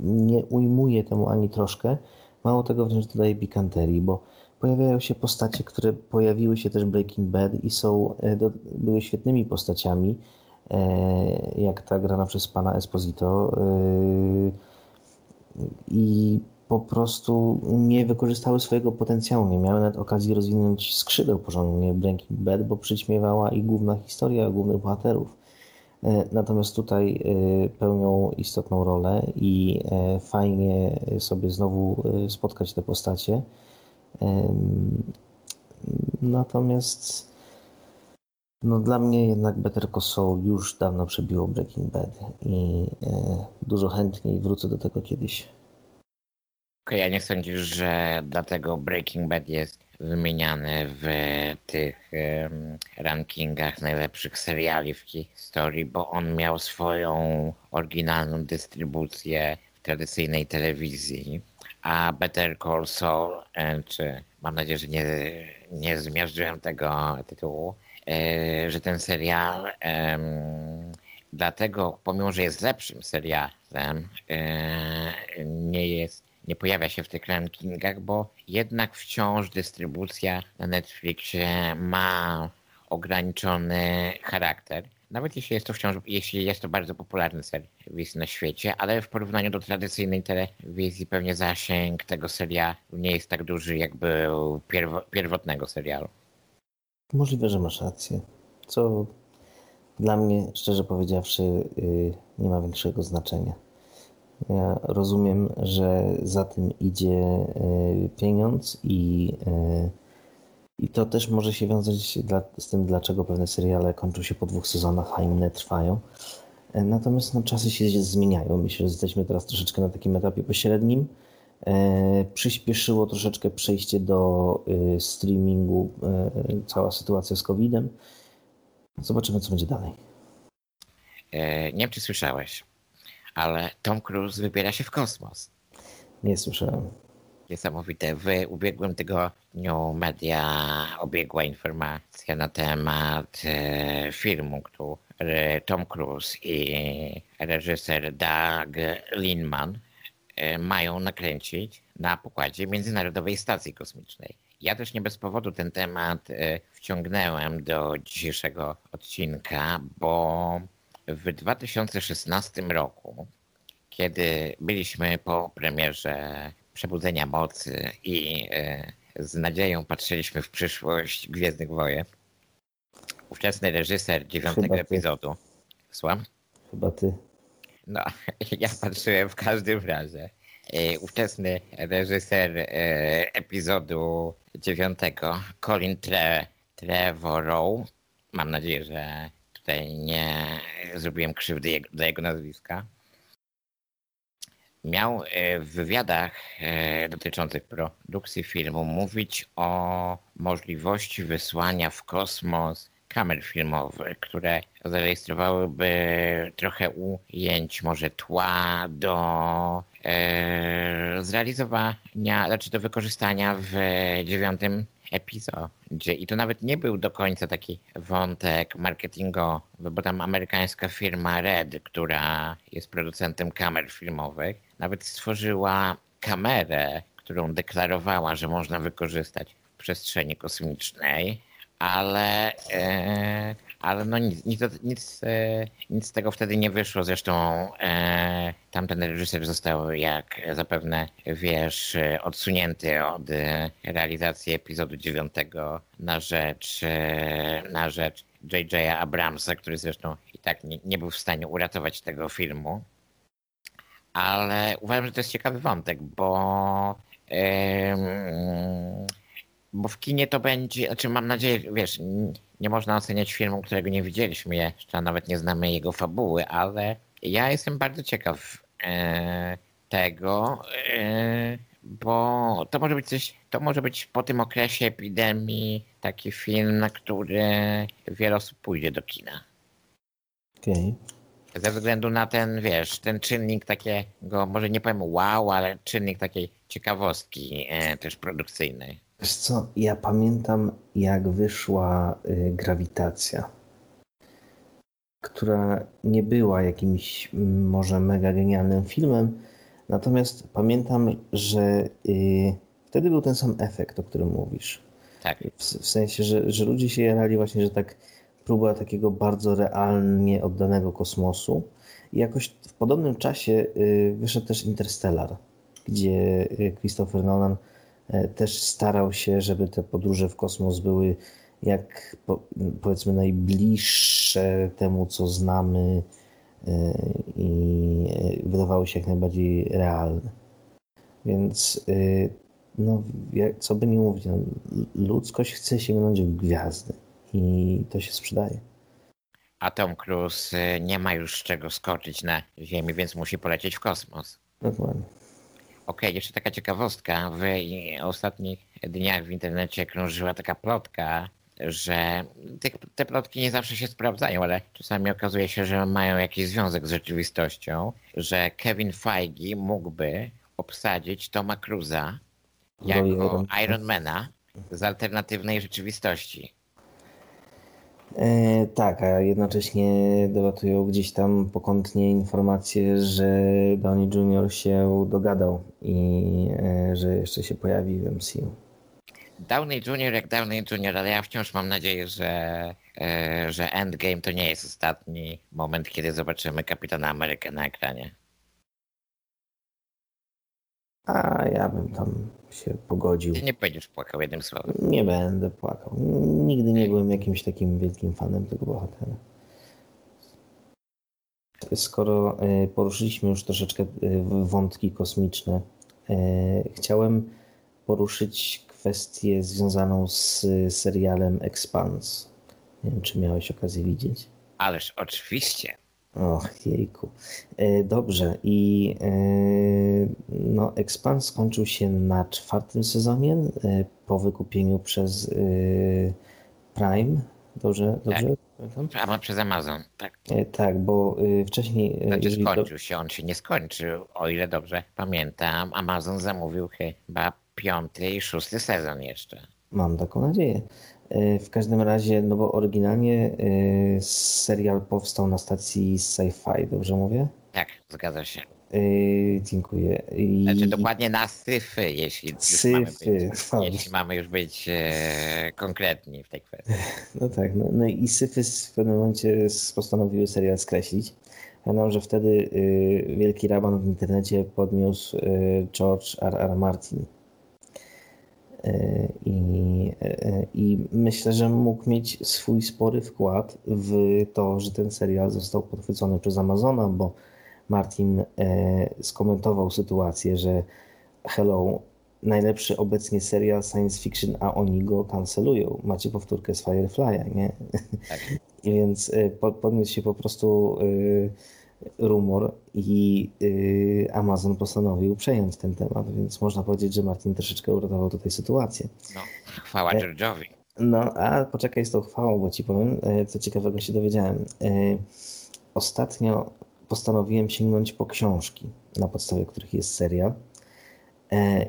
S2: nie ujmuje temu ani troszkę. Mało tego wręcz dodaje pikanterii, bo pojawiają się postacie, które pojawiły się też w Breaking Bad i są, y, do, były świetnymi postaciami, e, jak ta grana przez pana Esposito i po prostu nie wykorzystały swojego potencjału, nie miały nawet okazji rozwinąć skrzydeł porządnie Breaking Bad, bo przyćmiewała i główna historia głównych bohaterów. E, Natomiast tutaj e, pełnią istotną rolę i e, fajnie sobie znowu spotkać te postacie. Natomiast no dla mnie jednak Better Call Saul już dawno przebiło Breaking Bad i dużo chętniej wrócę do tego kiedyś.
S1: Okay, a nie sądzisz, że dlatego Breaking Bad jest wymieniany w tych um, rankingach najlepszych seriali w historii, bo on miał swoją oryginalną dystrybucję w tradycyjnej telewizji, a Better Call Saul, czy mam nadzieję, że nie, nie zmiażdżyłem tego tytułu, e, że ten serial dlatego, pomimo że jest lepszym serialem, e, nie jest nie pojawia się w tych rankingach, bo jednak wciąż dystrybucja na Netflixie ma ograniczony charakter. Nawet jeśli jest to wciąż, jeśli jest to bardzo popularny serwis na świecie, ale w porównaniu do tradycyjnej telewizji pewnie zasięg tego serialu nie jest tak duży, jak był pierwo, pierwotnego serialu.
S2: Możliwe, że masz rację. Co dla mnie, szczerze powiedziawszy, yy, nie ma większego znaczenia. Ja rozumiem, że za tym idzie e, pieniądz i, e, i to też może się wiązać z tym, dlaczego pewne seriale kończą się po dwóch sezonach, a inne trwają. E, natomiast no, czasy się zmieniają. Myślę, że jesteśmy teraz troszeczkę na takim etapie pośrednim. Przyspieszyło troszeczkę przejście do streamingu, cała sytuacja z COVID-em. Zobaczymy, co będzie dalej.
S1: Nie wiem, czy słyszałeś, ale Tom Cruise wybiera się w kosmos.
S2: Nie słyszałem.
S1: Niesamowite. W ubiegłym tygodniu media obiegła informacja na temat e, filmu, który Tom Cruise i reżyser Doug Linman e, mają nakręcić na pokładzie Międzynarodowej Stacji Kosmicznej. Ja też nie bez powodu ten temat e, wciągnąłem do dzisiejszego odcinka, bo w 2016 roku, kiedy byliśmy po premierze Przebudzenia Mocy i e, z nadzieją patrzyliśmy w przyszłość Gwiezdnych Wojen, ówczesny reżyser dziewiątego epizodu. Słucham?
S2: Chyba ty.
S1: No, ja patrzyłem w każdym razie. E, ówczesny reżyser e, epizodu dziewiątego, Colin Tre Trevorrow, mam nadzieję, że tutaj nie zrobiłem krzywdy dla jego nazwiska. Miał e, w wywiadach e, dotyczących produkcji filmu mówić o możliwości wysłania w kosmos kamer filmowych, które zarejestrowałyby trochę ujęć, może tła do e, zrealizowania, znaczy do wykorzystania w dziewiątym epizodzie. I to nawet nie był do końca taki wątek marketingowy, bo tam amerykańska firma Red, która jest producentem kamer filmowych, nawet stworzyła kamerę, którą deklarowała, że można wykorzystać w przestrzeni kosmicznej, ale, e, ale no nic, nic, e, nic z tego wtedy nie wyszło. Zresztą e, tamten reżyser został, jak zapewne wiesz, odsunięty od realizacji epizodu dziewiątego na rzecz, na rzecz J.J. Abramsa, który zresztą i tak nie, nie był w stanie uratować tego filmu. Ale uważam, że to jest ciekawy wątek, bo bo w kinie to będzie, znaczy mam nadzieję, wiesz, nie można oceniać filmu, którego nie widzieliśmy jeszcze, a nawet nie znamy jego fabuły, ale ja jestem bardzo ciekaw e, tego, e, bo to może być coś, to może być po tym okresie epidemii taki film, na który wiele osób pójdzie do kina. Okay. Ze względu na ten, wiesz, ten czynnik takiego, może nie powiem wow, ale czynnik takiej ciekawostki e, też produkcyjnej.
S2: Wiesz co, ja pamiętam jak wyszła y, Grawitacja, która nie była jakimś mm, może mega genialnym filmem, natomiast pamiętam, że y, wtedy był ten sam efekt, o którym mówisz.
S1: Tak.
S2: W, w sensie, że, że ludzie się jarali właśnie, że tak próba takiego bardzo realnie oddanego kosmosu. I jakoś w podobnym czasie y, wyszedł też Interstellar, gdzie y, Christopher Nolan też starał się, żeby te podróże w kosmos były jak powiedzmy najbliższe temu, co znamy e, i e, wydawały się jak najbardziej realne. Więc no, co by nie mówić, no, ludzkość chce sięgnąć w gwiazdy i to się sprzedaje.
S1: A Tom Cruise nie ma już czego skoczyć na Ziemi, więc musi polecieć w kosmos.
S2: Dokładnie.
S1: Okej, jeszcze taka ciekawostka. W ostatnich dniach w internecie krążyła taka plotka, że te, te plotki nie zawsze się sprawdzają, ale czasami okazuje się, że mają jakiś związek z rzeczywistością, że Kevin Feige mógłby obsadzić Toma Cruza jako Ironmana z alternatywnej rzeczywistości.
S2: E, tak, a jednocześnie dolatują gdzieś tam pokątnie informacje, że Downey Jr. się dogadał i e, że jeszcze się pojawi w MCU.
S1: Downey Jr. jak Downey Jr., ale ja wciąż mam nadzieję, że, e, że Endgame to nie jest ostatni moment, kiedy zobaczymy Kapitana Amerykę na ekranie.
S2: A ja bym tam się pogodził.
S1: Ty nie będziesz płakał jednym słowem.
S2: Nie będę płakał. Nigdy nie byłem jakimś takim wielkim fanem tego bohatera. Skoro e, poruszyliśmy już troszeczkę e, wątki kosmiczne, e, chciałem poruszyć kwestię związaną z serialem Expanse. Nie wiem, czy miałeś okazję widzieć.
S1: Ależ oczywiście.
S2: Och, jejku. E, dobrze. I e, no, Expans skończył się na czwartym sezonie e, po wykupieniu przez Prime. Dobrze? dobrze?
S1: Tak. A przez Amazon, tak.
S2: Tak, bo wcześniej.
S1: Znaczy skończył się, on się nie skończył, o ile dobrze pamiętam. Amazon zamówił chyba piąty i szósty sezon jeszcze.
S2: Mam taką nadzieję. E, w każdym razie, no bo oryginalnie e, serial powstał na stacji Sci-Fi, dobrze mówię?
S1: Tak, zgadza się.
S2: Yy, dziękuję.
S1: I... Znaczy dokładnie na syfy, jeśli, syfy. Mamy być, jeśli mamy już być e, konkretni w tej kwestii.
S2: No tak, no, no i syfy w pewnym momencie postanowiły serial skreślić. Pamiętam, że wtedy y, wielki raban w internecie podniósł y, George R. R. Martin i, I myślę, że mógł mieć swój spory wkład w to, że ten serial został podchwycony przez Amazona, bo Martin e, skomentował sytuację, że hello, najlepszy obecnie serial science fiction, a oni go kancelują. Macie powtórkę z Firefly'a, nie? Tak. I więc e, podniósł się po prostu e, rumor i y, Amazon postanowił przejąć ten temat, więc można powiedzieć, że Martin troszeczkę uratował tutaj sytuację.
S1: No, chwała e, George'owi.
S2: No, a poczekaj z tą chwałą, bo ci powiem, e, co ciekawego się dowiedziałem. E, ostatnio postanowiłem sięgnąć po książki, na podstawie których jest serial.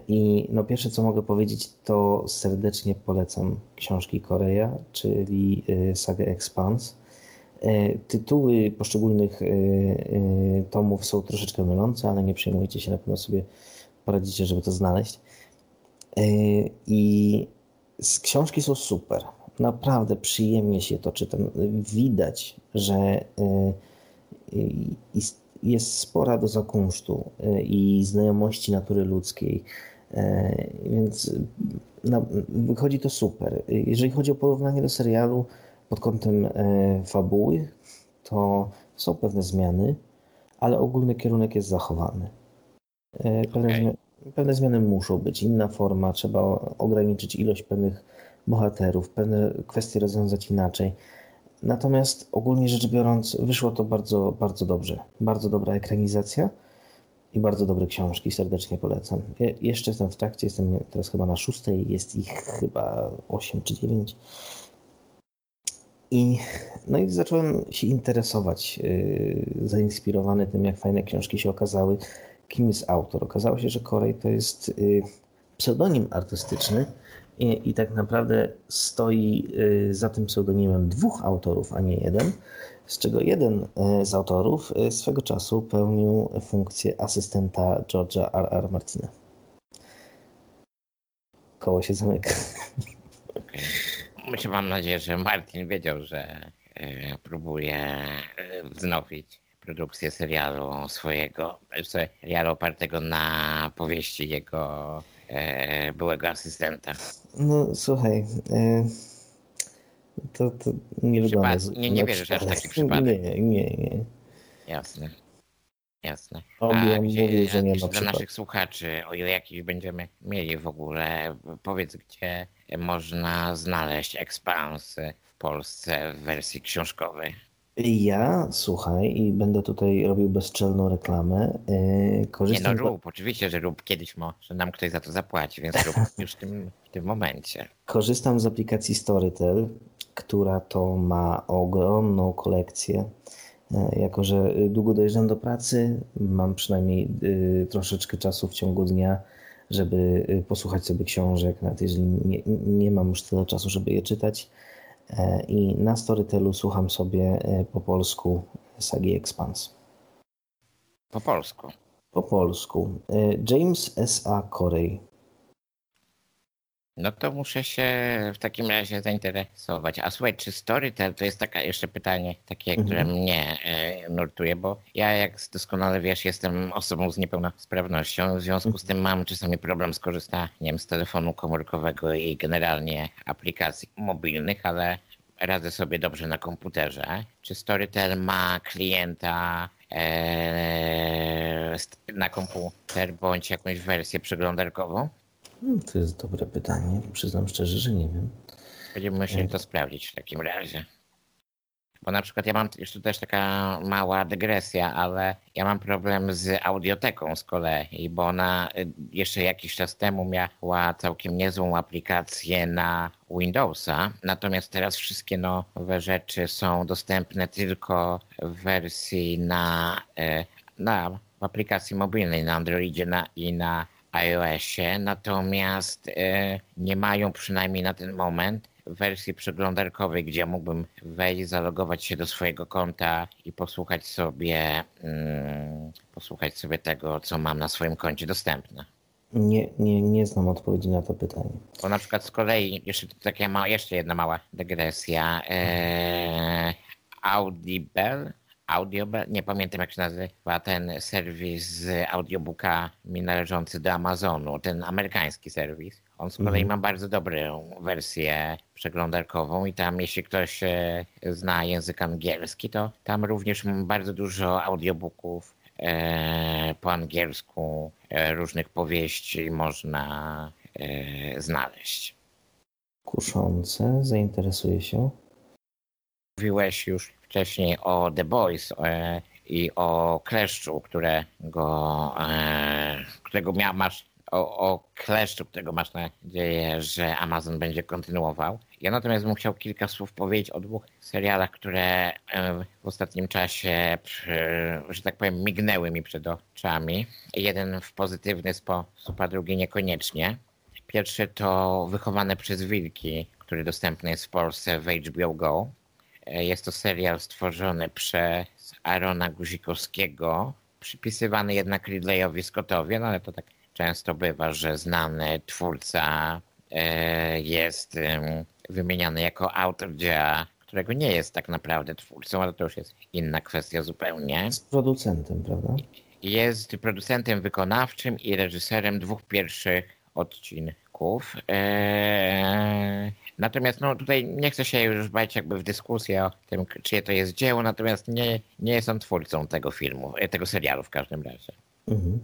S2: I no pierwsze, co mogę powiedzieć, to serdecznie polecam książki Korea, czyli sagę Expanse E, tytuły poszczególnych e, e, tomów są troszeczkę mylące, ale nie przejmujcie się, na pewno sobie poradzicie, żeby to znaleźć. I książki są super. Naprawdę przyjemnie się to czyta. Widać, że jest spora doza kunsztu i znajomości natury ludzkiej. Więc wychodzi to super. Jeżeli chodzi o porównanie do serialu, pod kątem e, fabuły to są pewne zmiany, ale ogólny kierunek jest zachowany. E, pewne, okay. zmiany, pewne zmiany muszą być, inna forma, trzeba ograniczyć ilość pewnych bohaterów, pewne kwestie rozwiązać inaczej. Natomiast ogólnie rzecz biorąc, wyszło to bardzo, bardzo dobrze. Bardzo dobra ekranizacja i bardzo dobre książki, serdecznie polecam. Je, jeszcze jestem w trakcie, jestem teraz chyba na szóstej, jest ich chyba 8 czy 9. I, no i zacząłem się interesować, yy, zainspirowany tym, jak fajne książki się okazały, kim jest autor. Okazało się, że Korej to jest yy, pseudonim artystyczny i, i, tak naprawdę stoi yy, za tym pseudonimem dwóch autorów, a nie jeden, z czego jeden z autorów swego czasu pełnił funkcję asystenta George'a R. R. Martina. Koło się zamyka.
S1: Myślę, mam nadzieję, że Martin wiedział, że e, próbuje e, wznowić produkcję serialu swojego, serialu opartego na powieści jego e, byłego asystenta.
S2: No słuchaj, to, to nie wygląda...
S1: Nie, nie wierzysz aż taki przypadek?
S2: Nie, nie, nie.
S1: Jasne. Jasne.
S2: Obian mówi, że nie ma
S1: Dla naszych słuchaczy, o ile jakiś będziemy mieli w ogóle, powiedz gdzie można znaleźć Expanse w Polsce w wersji książkowej.
S2: Ja, słuchaj, i będę tutaj robił bezczelną reklamę. Yy,
S1: korzystam nie no rób, oczywiście, że rób kiedyś, że nam ktoś za to zapłaci, więc rób już w tym, w tym momencie.
S2: Korzystam z aplikacji Storytel, która to ma ogromną kolekcję. Yy, jako, że długo dojeżdżam do pracy, mam przynajmniej yy, troszeczkę czasu w ciągu dnia, żeby yy, posłuchać sobie książek, nawet jeżeli nie, nie mam już tyle czasu, żeby je czytać E, i na Storytelu słucham sobie e, po polsku sagi Expans.
S1: Po polsku?
S2: Po polsku. E, James S.A. Corey.
S1: No to muszę się w takim razie zainteresować. A słuchaj, czy Storytel to jest takie jeszcze pytanie, takie, mhm. które mnie e, nurtuje, bo ja jak doskonale wiesz, jestem osobą z niepełnosprawnością, w związku z tym mam czasami problem z korzystaniem z telefonu komórkowego i generalnie aplikacji mobilnych, ale radzę sobie dobrze na komputerze. Czy Storytel ma klienta e, na komputer bądź jakąś wersję przeglądarkową?
S2: Hmm, to jest dobre pytanie. Przyznam szczerze, że nie wiem.
S1: Będziemy musieli to sprawdzić w takim razie. Bo na przykład ja mam jeszcze też taka mała dygresja, ale ja mam problem z audioteką z kolei, bo ona y, jeszcze jakiś czas temu miała całkiem niezłą aplikację na Windowsa, natomiast teraz wszystkie nowe rzeczy są dostępne tylko w wersji na, y, na aplikacji mobilnej na Androidzie na, i na iOSie, natomiast e, nie mają przynajmniej na ten moment wersji przeglądarkowej, gdzie mógłbym wejść, zalogować się do swojego konta i posłuchać sobie, mm, posłuchać sobie tego, co mam na swoim koncie dostępne.
S2: Nie, nie, nie znam odpowiedzi na to pytanie.
S1: Bo na przykład z kolei, jeszcze taka ma, jeszcze jedna mała dygresja. E, Audible Audio, nie pamiętam jak się nazywa ten serwis z audiobookami należący do Amazonu, ten amerykański serwis. On z kolei mhm. ma bardzo dobrą wersję przeglądarkową i tam jeśli ktoś e, zna język angielski, to tam również bardzo dużo audiobooków e, po angielsku, e, różnych powieści można znaleźć.
S2: Kuszące, zainteresuję się.
S1: Mówiłeś już wcześniej o The Boys e, i o Kleszczu, którego, e, którego miał, masz, o, o Kleszczu, którego masz nadzieję, że Amazon będzie kontynuował. Ja natomiast bym chciał kilka słów powiedzieć o dwóch serialach, które e, w ostatnim czasie, że tak powiem, mignęły mi przed oczami. Jeden w pozytywny sposób, a drugi niekoniecznie. Pierwszy to Wychowane przez Wilki, który dostępny jest w Polsce w HBO Go. E, jest to serial stworzony przez Arona Guzikowskiego, przypisywany jednak Ridleyowi Scottowi, no ale to tak często bywa, że znany twórca e, jest wymieniany jako autor dzieła, którego nie jest tak naprawdę twórcą, ale to już jest inna kwestia zupełnie.
S2: Jest producentem, prawda?
S1: Jest producentem wykonawczym i reżyserem dwóch pierwszych Eee, Natomiast no, tutaj nie chcę się już bać jakby w dyskusję o tym, czyje to jest dzieło, natomiast nie, nie jest on twórcą tego filmu, e, tego serialu w każdym razie. Mhm.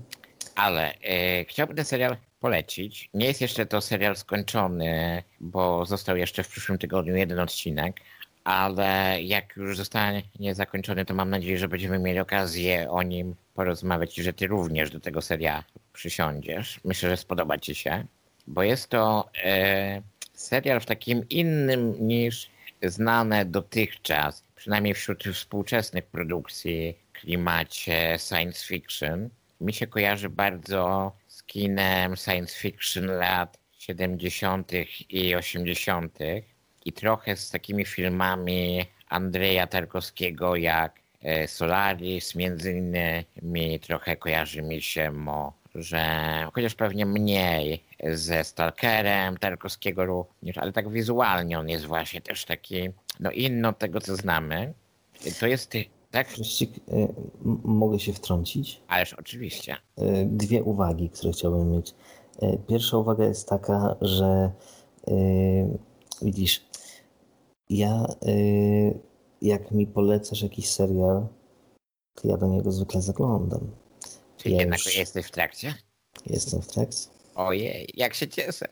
S1: Ale e, chciałbym ten serial polecić. Nie jest jeszcze to serial skończony, bo został jeszcze w przyszłym tygodniu jeden odcinek, ale jak już zostanie zakończony, to mam nadzieję, że będziemy mieli okazję o nim porozmawiać i że ty również do tego serialu przysiądziesz. Myślę, że spodoba ci się, bo jest to e, serial w takim innym niż znane dotychczas, przynajmniej wśród współczesnych produkcji, klimacie science fiction. Mi się kojarzy bardzo z kinem science fiction lat 70. i 80. i trochę z takimi filmami Andrzeja Tarkowskiego jak e, Solaris, między innymi trochę kojarzy mi się mo że chociaż pewnie mniej ze Stalkerem Tarkowskiego również, ale tak wizualnie on jest właśnie też taki, no inny od tego, co znamy. To jest tak?
S2: Wreszcie, y, mogę się wtrącić?
S1: Ależ oczywiście.
S2: Y, dwie uwagi, które chciałbym mieć. Y, pierwsza uwaga jest taka, że widzisz, ja jak mi polecasz jakiś serial, to ja do niego zwykle zaglądam.
S1: Czy ja jednak już... jesteś w trakcie?
S2: Jestem w trakcie.
S1: Ojej, jak się cieszę.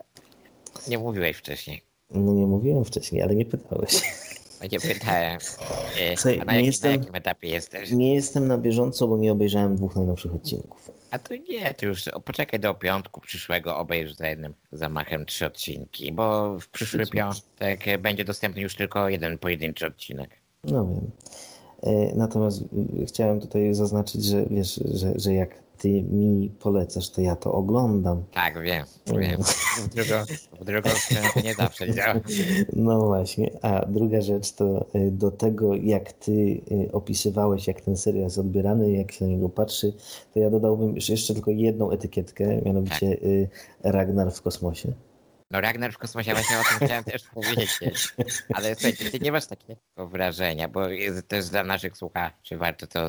S1: Nie mówiłeś wcześniej.
S2: No nie mówiłem wcześniej, ale nie pytałeś.
S1: nie pytałem. E,
S2: Słuchaj,
S1: A na,
S2: nie
S1: jakim,
S2: jestem-
S1: na jakim etapie jesteś?
S2: Nie jestem na bieżąco, bo nie obejrzałem dwóch najnowszych odcinków.
S1: A to nie, to już poczekaj do piątku przyszłego, obejrz za jednym zamachem trzy odcinki, bo w przyszły piątek będzie dostępny już tylko jeden pojedynczy odcinek.
S2: No wiem. E, Natomiast y, chciałem tutaj zaznaczyć, że wiesz, że, że jak ty mi polecasz, to ja to oglądam.
S1: Tak, wiem, wiem. W drugą, w drugą stronę nie zawsze działa.
S2: No właśnie, a druga rzecz to y, do tego, jak ty y, opisywałeś, jak ten serial jest odbierany, jak się na niego patrzy, to ja dodałbym jeszcze- jeszcze tylko jedną etykietkę, mianowicie y, Ragnar w kosmosie.
S1: No Ragnar w kosmosie, właśnie o tym chciałem też powiedzieć. Ale słuchajcie, ty nie masz takiego wrażenia, bo jest też dla naszych słuchaczy warto to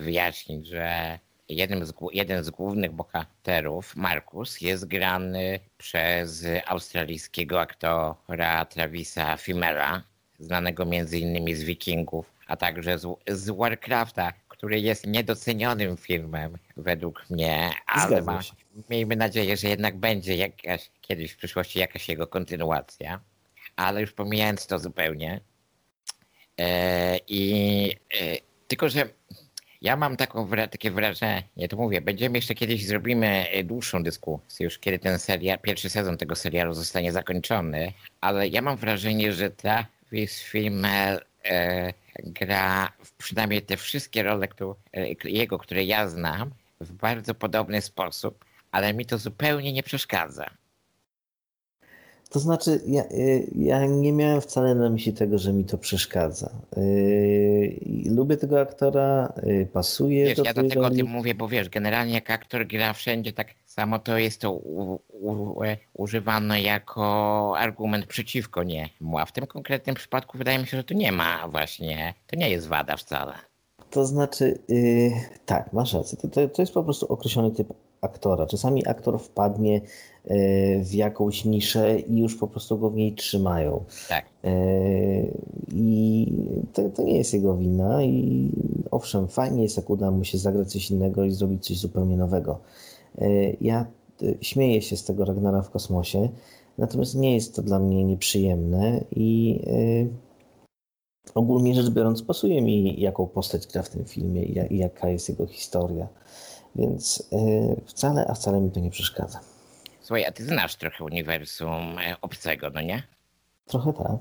S1: wyjaśnić, że jednym z, jeden z głównych bohaterów, Markus, jest grany przez australijskiego aktora Travisa Fimela, znanego między innymi z Wikingów, a także z, z Warcrafta, który jest niedocenionym filmem według mnie, ale ma, miejmy nadzieję, że jednak będzie jakaś, kiedyś w przyszłości jakaś jego kontynuacja. Ale już pomijając to zupełnie. E, I e, tylko, że ja mam taką, takie wrażenie, to mówię, będziemy jeszcze kiedyś zrobimy e, dłuższą dyskusję, już kiedy ten serial, pierwszy sezon tego serialu zostanie zakończony, ale ja mam wrażenie, że Travis Fimmel e, gra przynajmniej te wszystkie role które, jego, które ja znam, w bardzo podobny sposób, ale mi to zupełnie nie przeszkadza.
S2: To znaczy, ja, y, ja nie miałem wcale na myśli tego, że mi to przeszkadza. Y, i Lubię tego aktora, y, pasuje
S1: Wiesz,
S2: do
S1: ja dlatego o
S2: roli.
S1: tym mówię, bo wiesz, generalnie jak aktor gra wszędzie tak samo, to jest to u, u, e, używane jako argument przeciwko niemu, a w tym konkretnym przypadku wydaje mi się, że to nie ma właśnie, to nie jest wada wcale.
S2: To znaczy, y, tak, masz rację. To, to, to jest po prostu określony typ aktora. Czasami aktor wpadnie y, w jakąś niszę i już po prostu go w niej trzymają.
S1: Tak.
S2: Y, I to, to nie jest jego wina. I owszem, fajnie jest, jak uda mu się zagrać coś innego i zrobić coś zupełnie nowego. Y, Ja śmieję się z tego Ragnara w kosmosie, natomiast nie jest to dla mnie nieprzyjemne i ogólnie rzecz biorąc, pasuje mi, jaką postać gra w tym filmie i jaka jest jego historia. Więc y, wcale, a wcale mi to nie przeszkadza.
S1: Słuchaj, a ty znasz trochę uniwersum e, obcego, no nie?
S2: Trochę tak.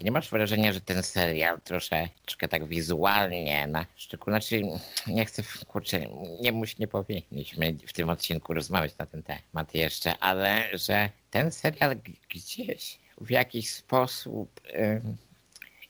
S1: Nie masz wrażenia, że ten serial troszeczkę tak wizualnie, na szczególnie, znaczy nie chcę, kurczę, nie musi, nie powinniśmy w tym odcinku rozmawiać na ten temat jeszcze, ale że ten serial gdzieś w jakiś sposób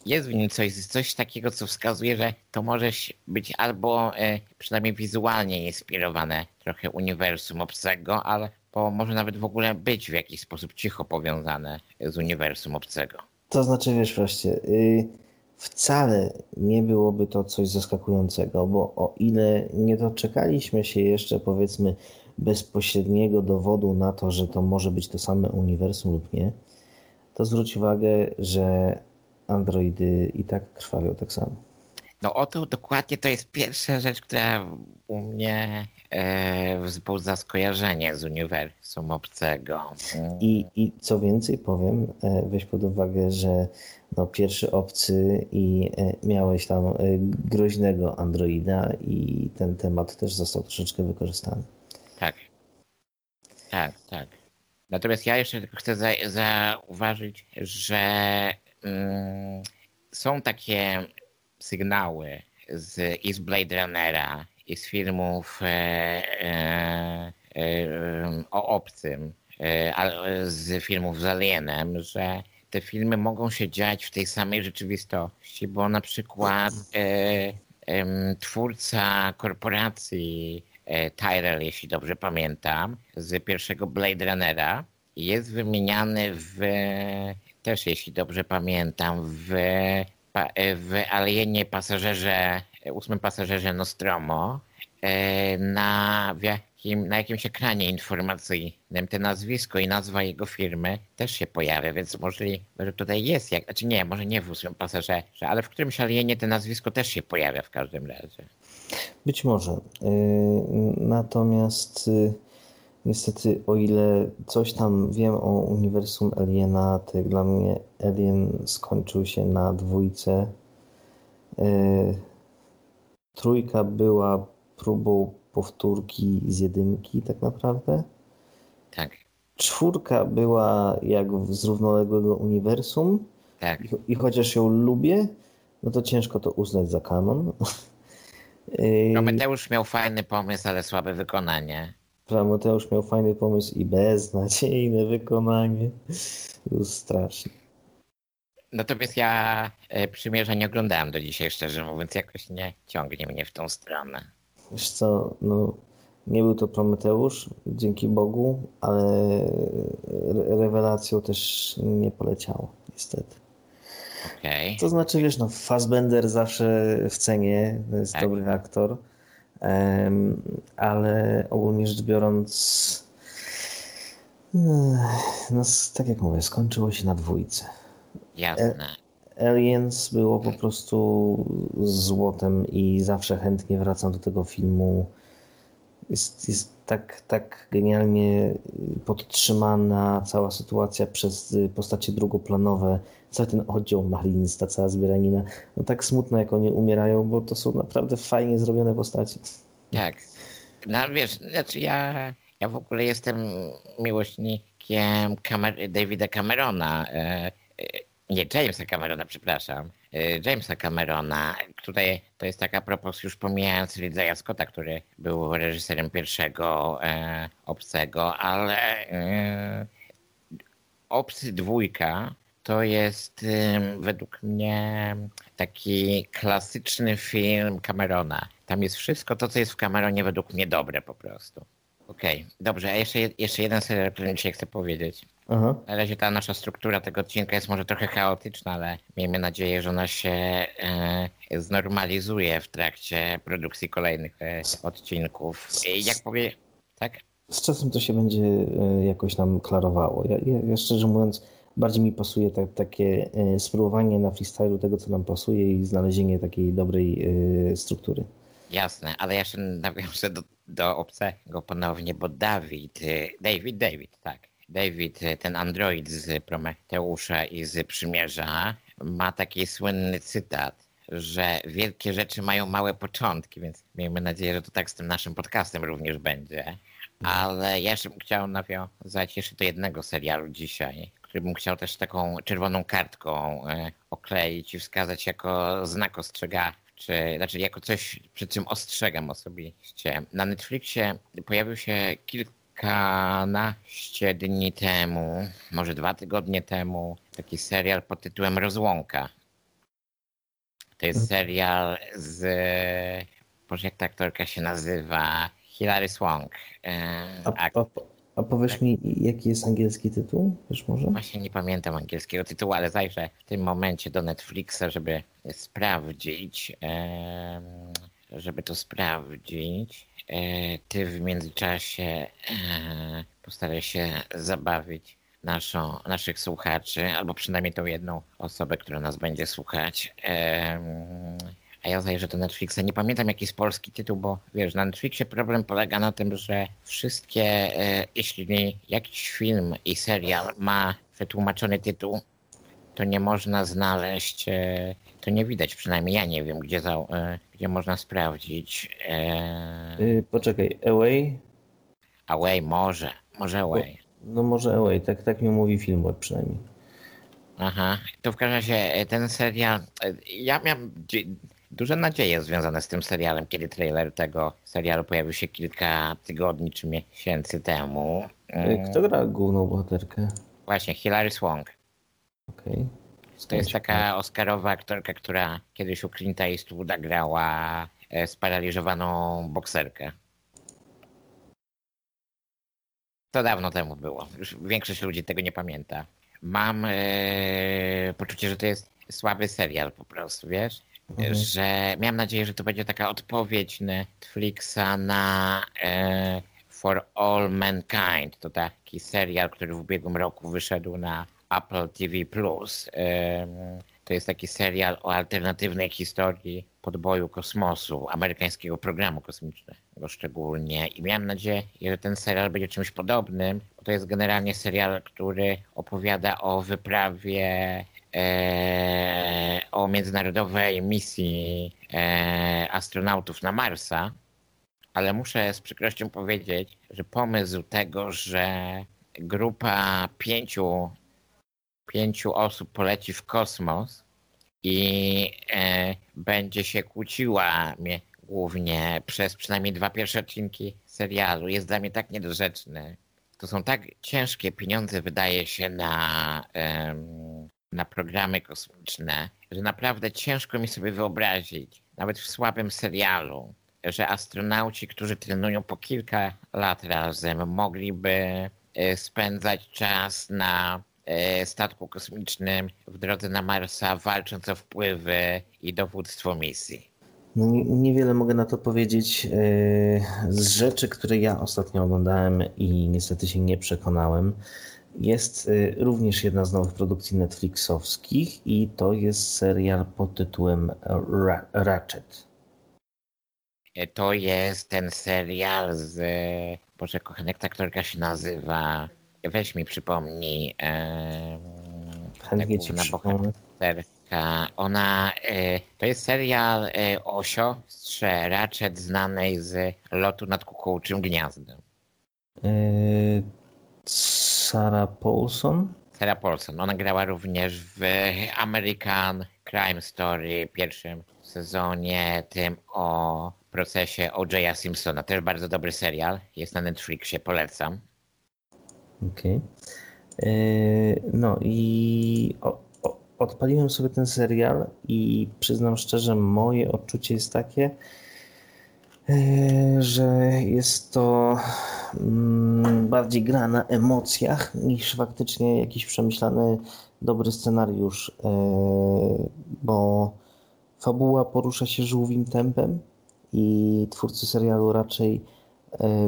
S1: jest w nim coś, coś takiego, co wskazuje, że to może być albo y, przynajmniej wizualnie inspirowane trochę uniwersum obcego, ale bo może nawet w ogóle być w jakiś sposób cicho powiązane z uniwersum obcego.
S2: To znaczy, wiesz, wreszcie, y, wcale nie byłoby to coś zaskakującego, bo o ile nie doczekaliśmy się jeszcze, powiedzmy, bezpośredniego dowodu na to, że to może być to same uniwersum lub nie, to zwróć uwagę, że androidy i tak krwawią tak samo.
S1: No oto dokładnie to jest pierwsza rzecz, która u mnie e, wzbudza skojarzenie z uniwersum obcego. Mm.
S2: I, I co więcej powiem, e, weź pod uwagę, że no, pierwszy obcy i e, miałeś tam e, groźnego androida i ten temat też został troszeczkę wykorzystany.
S1: Tak. Tak, tak. Natomiast ja jeszcze tylko chcę za, zauważyć, że są takie sygnały z, i z Blade Runnera, i z filmów e, e, e, o obcym, z filmów z Alienem, że te filmy mogą się dziać w tej samej rzeczywistości, bo na przykład twórca korporacji Tyrell, jeśli dobrze pamiętam, z pierwszego Blade Runnera jest wymieniany w, też jeśli dobrze pamiętam, w, e, w Alienie pasażerze, ósmym pasażerze Nostromo e, na, jakim, na jakimś ekranie informacyjnym te nazwisko i nazwa jego firmy też się pojawia, więc możliwe, że tutaj jest, jak, znaczy nie, może nie w ósmym pasażerze, ale w którymś alienie to nazwisko też się pojawia w każdym razie.
S2: Być może. Y, Natomiast y, Niestety, o ile coś tam wiem o uniwersum Aliena, to dla mnie Alien skończył się na dwójce. E, trójka była próbą powtórki z jedynki tak naprawdę.
S1: Tak.
S2: Czwórka była jak z równoległego uniwersum.
S1: Tak.
S2: I, I chociaż ją lubię, no to ciężko to uznać za kanon.
S1: Prometeusz miał fajny pomysł, ale słabe wykonanie.
S2: Prometeusz miał fajny pomysł i beznadziejne wykonanie. Był straszny.
S1: Natomiast ja e, przymierza nie oglądałem do dzisiaj, szczerze mówiąc, jakoś nie ciągnie mnie w tą stronę.
S2: Wiesz co, no nie był to Prometeusz, dzięki Bogu, ale rewelacją też nie poleciało, niestety.
S1: Okay.
S2: To znaczy, wiesz, no Fassbender zawsze w cenie, to jest tak. dobry aktor, ale ogólnie rzecz biorąc, no tak jak mówię, skończyło się na dwójce.
S1: Jasne.
S2: Aliens było po prostu złotem i zawsze chętnie wracam do tego filmu. Jest, jest tak, tak genialnie podtrzymana cała sytuacja przez postacie drugoplanowe, cały ten oddział Marines, ta cała zbieranina. No tak smutno, jak oni umierają, bo to są naprawdę fajnie zrobione postacie.
S1: Tak. No wiesz, znaczy ja, ja w ogóle jestem miłośnikiem Camer Davida Camerona. E, nie, Jamesa Camerona, przepraszam. Y, Jamesa Camerona. Tutaj to jest taka propos już pomijając Ridleya Scotta, który był reżyserem pierwszego e, Obcego, ale e, Obcy dwójka to jest e, według mnie taki klasyczny film Camerona. Tam jest wszystko to, co jest w Cameronie według mnie dobre po prostu. Okej, okay. dobrze, a jeszcze, jeszcze jeden serial, o którym dzisiaj chcę powiedzieć. Aha. Na razie ta nasza struktura tego odcinka jest może trochę chaotyczna, ale miejmy nadzieję, że ona się e, znormalizuje w trakcie produkcji kolejnych e, odcinków. I jak powie... Tak?
S2: Z czasem to się będzie e, jakoś nam klarowało. Ja, ja, ja szczerze mówiąc, bardziej mi pasuje tak, takie e, spróbowanie na freestylu tego, co nam pasuje i znalezienie takiej dobrej e, struktury.
S1: Jasne, ale ja jeszcze nawiążę do, do obcego ponownie, bo Dawid, David, David, tak. David, ten android z Prometeusza i z Przymierza, ma taki słynny cytat, że wielkie rzeczy mają małe początki, więc miejmy nadzieję, że to tak z tym naszym podcastem również będzie. Ale ja jeszcze bym chciał nawiązać jeszcze do jednego serialu dzisiaj, który bym chciał też taką czerwoną kartką y, okleić i wskazać jako znak ostrzegawczy czy znaczy jako coś, przed czym ostrzegam osobiście. Na Netflixie pojawił się kilkanaście dni temu, może dwa tygodnie temu, taki serial pod tytułem Rozłąka. To jest mhm. serial z. Boże, jak ta aktorka się nazywa? Hilary Swank.
S2: E, a, a, a powiesz tak. mi, jaki jest angielski tytuł? Wiesz może?
S1: Właśnie nie pamiętam angielskiego tytułu, ale zajrzę w tym momencie do Netflixa, żeby sprawdzić, żeby to sprawdzić. E, ty w międzyczasie e, postaraj się zabawić naszą, naszych słuchaczy, albo przynajmniej tą jedną osobę, która nas będzie słuchać. A ja zajrzę do Netflixa. Nie pamiętam jaki jest polski tytuł, bo wiesz, na Netflixie problem polega na tym, że wszystkie, e, jeśli jakiś film i serial ma przetłumaczony tytuł, to nie można znaleźć, to nie widać, przynajmniej ja nie wiem, gdzie, za, e, gdzie można sprawdzić.
S2: Yy, poczekaj, Away?
S1: Away, może, może Away.
S2: No może Away, tak, tak mi mówi film przynajmniej.
S1: Aha, to w każdym razie ten serial, ja miałem duże nadzieje związane z tym serialem, kiedy trailer tego serialu pojawił się kilka tygodni czy miesięcy temu.
S2: Kto gra główną bohaterkę?
S1: Właśnie, Hilary Swank.
S2: Okej. Okay.
S1: To jest taka oscarowa aktorka, która kiedyś u Clint'a Eastwooda grała e, sparaliżowaną bokserkę. To dawno temu było. Już większość ludzi tego nie pamięta. Mam e, poczucie, że to jest słaby serial po prostu, wiesz? Mhm. Że miałem nadzieję, że to będzie taka odpowiedź Netflixa na e, For All Mankind. To taki serial, który w ubiegłym roku wyszedł na Apple TV Plus. To jest taki serial o alternatywnej historii podboju kosmosu, amerykańskiego programu kosmicznego. go szczególnie i miałem nadzieję, że ten serial będzie czymś podobnym. Bo to jest generalnie serial, który opowiada o wyprawie e, o międzynarodowej misji e, astronautów na Marsa. Ale muszę z przykrością powiedzieć, że pomysł tego, że grupa pięciu, pięciu osób poleci w kosmos i e, będzie się kłóciła mnie głównie przez przynajmniej dwa pierwsze odcinki serialu jest dla mnie tak niedorzeczny. To są tak ciężkie pieniądze, wydaje się, na, em, na programy kosmiczne, że naprawdę ciężko mi sobie wyobrazić, nawet w słabym serialu, że astronauci, którzy trenują po kilka lat razem, mogliby e, spędzać czas na statku kosmicznym w drodze na Marsa, walcząc o wpływy i dowództwo misji.
S2: No, nie- niewiele mogę na to powiedzieć. Yy, Z rzeczy, które ja ostatnio oglądałem i niestety się nie przekonałem, jest yy, również jedna z nowych produkcji Netflixowskich i to jest serial pod tytułem Ra- Ratchet.
S1: E, To jest ten serial z. Boże, kochany, jak ta aktorka się nazywa? Weź mi przypomnij. ta
S2: Chętnie ci przypomnę.
S1: bohaterka. Ona. e, To jest serial e, o siostrze Ratchet znanej z lotu nad kukułczym gniazdem.
S2: Yy, Sarah Paulson?
S1: Sarah Paulson. Ona grała również w American Crime Story, pierwszym sezonie, tym o procesie O.J.a Simpsona. Też bardzo dobry serial. Jest na Netflixie, polecam.
S2: Okej. Yy, No i odpaliłem sobie ten serial i przyznam szczerze, moje odczucie jest takie, yy, że jest to mm, bardziej gra na emocjach niż faktycznie jakiś przemyślany, dobry scenariusz, yy, bo fabuła porusza się żółwim tempem i twórcy serialu raczej e,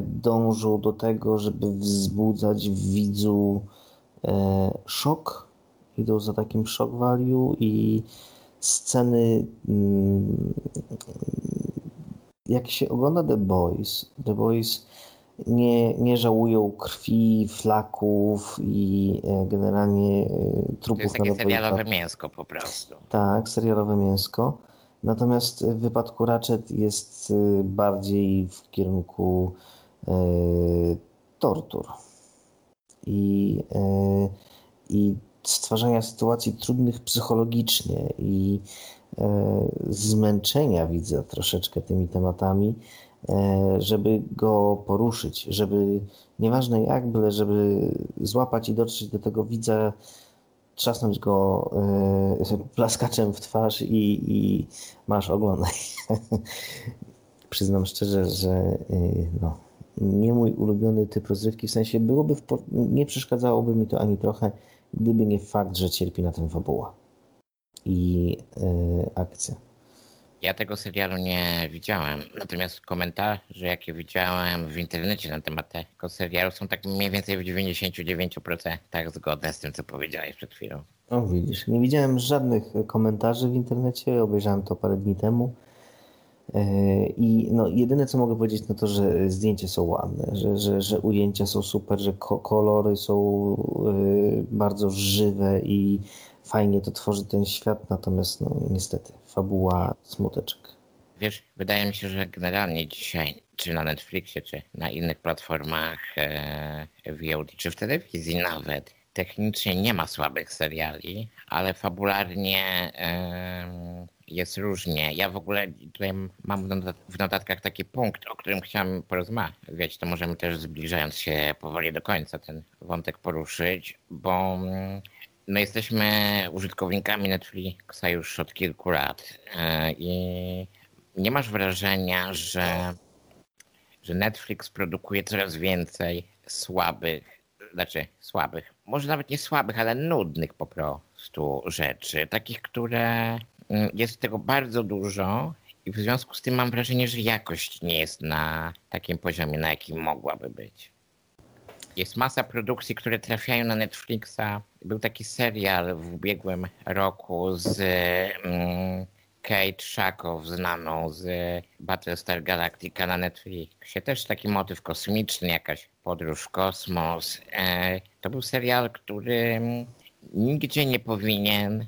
S2: dążą do tego, żeby wzbudzać w widzu e, szok. Idą za takim shock value i sceny. mm, Jak się ogląda The Boys, The Boys nie, nie żałują krwi, flaków i e, generalnie e,
S1: To
S2: trupów
S1: jest takie serialowe mięsko po prostu.
S2: Tak, serialowe mięsko. Natomiast w wypadku Ratchet jest y, bardziej w kierunku y, tortur. I, y, i stwarzania sytuacji trudnych psychologicznie i zmęczenia widza troszeczkę tymi tematami, żeby go poruszyć, żeby nieważne jak, byle żeby złapać i dotrzeć do tego widza trzasnąć go y, plaskaczem w twarz i, i masz oglądaj. Przyznam szczerze, że y, no, nie mój ulubiony typ rozrywki, w sensie byłoby, w, nie przeszkadzałoby mi to ani trochę, gdyby nie fakt, że cierpi na tym fabuła i y, akcja.
S1: Ja tego serialu nie widziałem, natomiast komentarze, jakie widziałem w internecie na temat tego serialu są tak mniej więcej w 99% tak zgodne z tym, co powiedziałeś przed chwilą.
S2: O, widzisz, nie widziałem żadnych komentarzy w internecie, obejrzałem to parę dni temu. Yy, I no, jedyne co mogę powiedzieć, no to, że zdjęcia są ładne, że, że, że ujęcia są super, że ko kolory są yy, bardzo żywe i fajnie to tworzy ten świat, natomiast no, niestety fabuła smuteczek.
S1: Wiesz, wydaje mi się, że generalnie dzisiaj, czy na Netflixie, czy na innych platformach e, VOD, czy w telewizji nawet, technicznie nie ma słabych seriali, ale fabularnie e, jest różnie. Ja w ogóle tutaj mam w notat- w notatkach taki punkt, o którym chciałem porozmawiać, to możemy też zbliżając się powoli do końca ten wątek poruszyć, bo mm, no jesteśmy użytkownikami Netflixa już od kilku lat e, i nie masz wrażenia, że, że Netflix produkuje coraz więcej słabych, znaczy słabych, może nawet nie słabych, ale nudnych po prostu rzeczy, takich, które mm, jest tego bardzo dużo i w związku z tym mam wrażenie, że jakość nie jest na takim poziomie, na jakim mogłaby być. Jest masa produkcji, które trafiają na Netflixa. Był taki serial w ubiegłym roku z mm, Kate Shakow, znaną z Battlestar Galactica na Netflixie. Też taki motyw kosmiczny, jakaś podróż w kosmos. E, to był serial, który nigdzie nie powinien,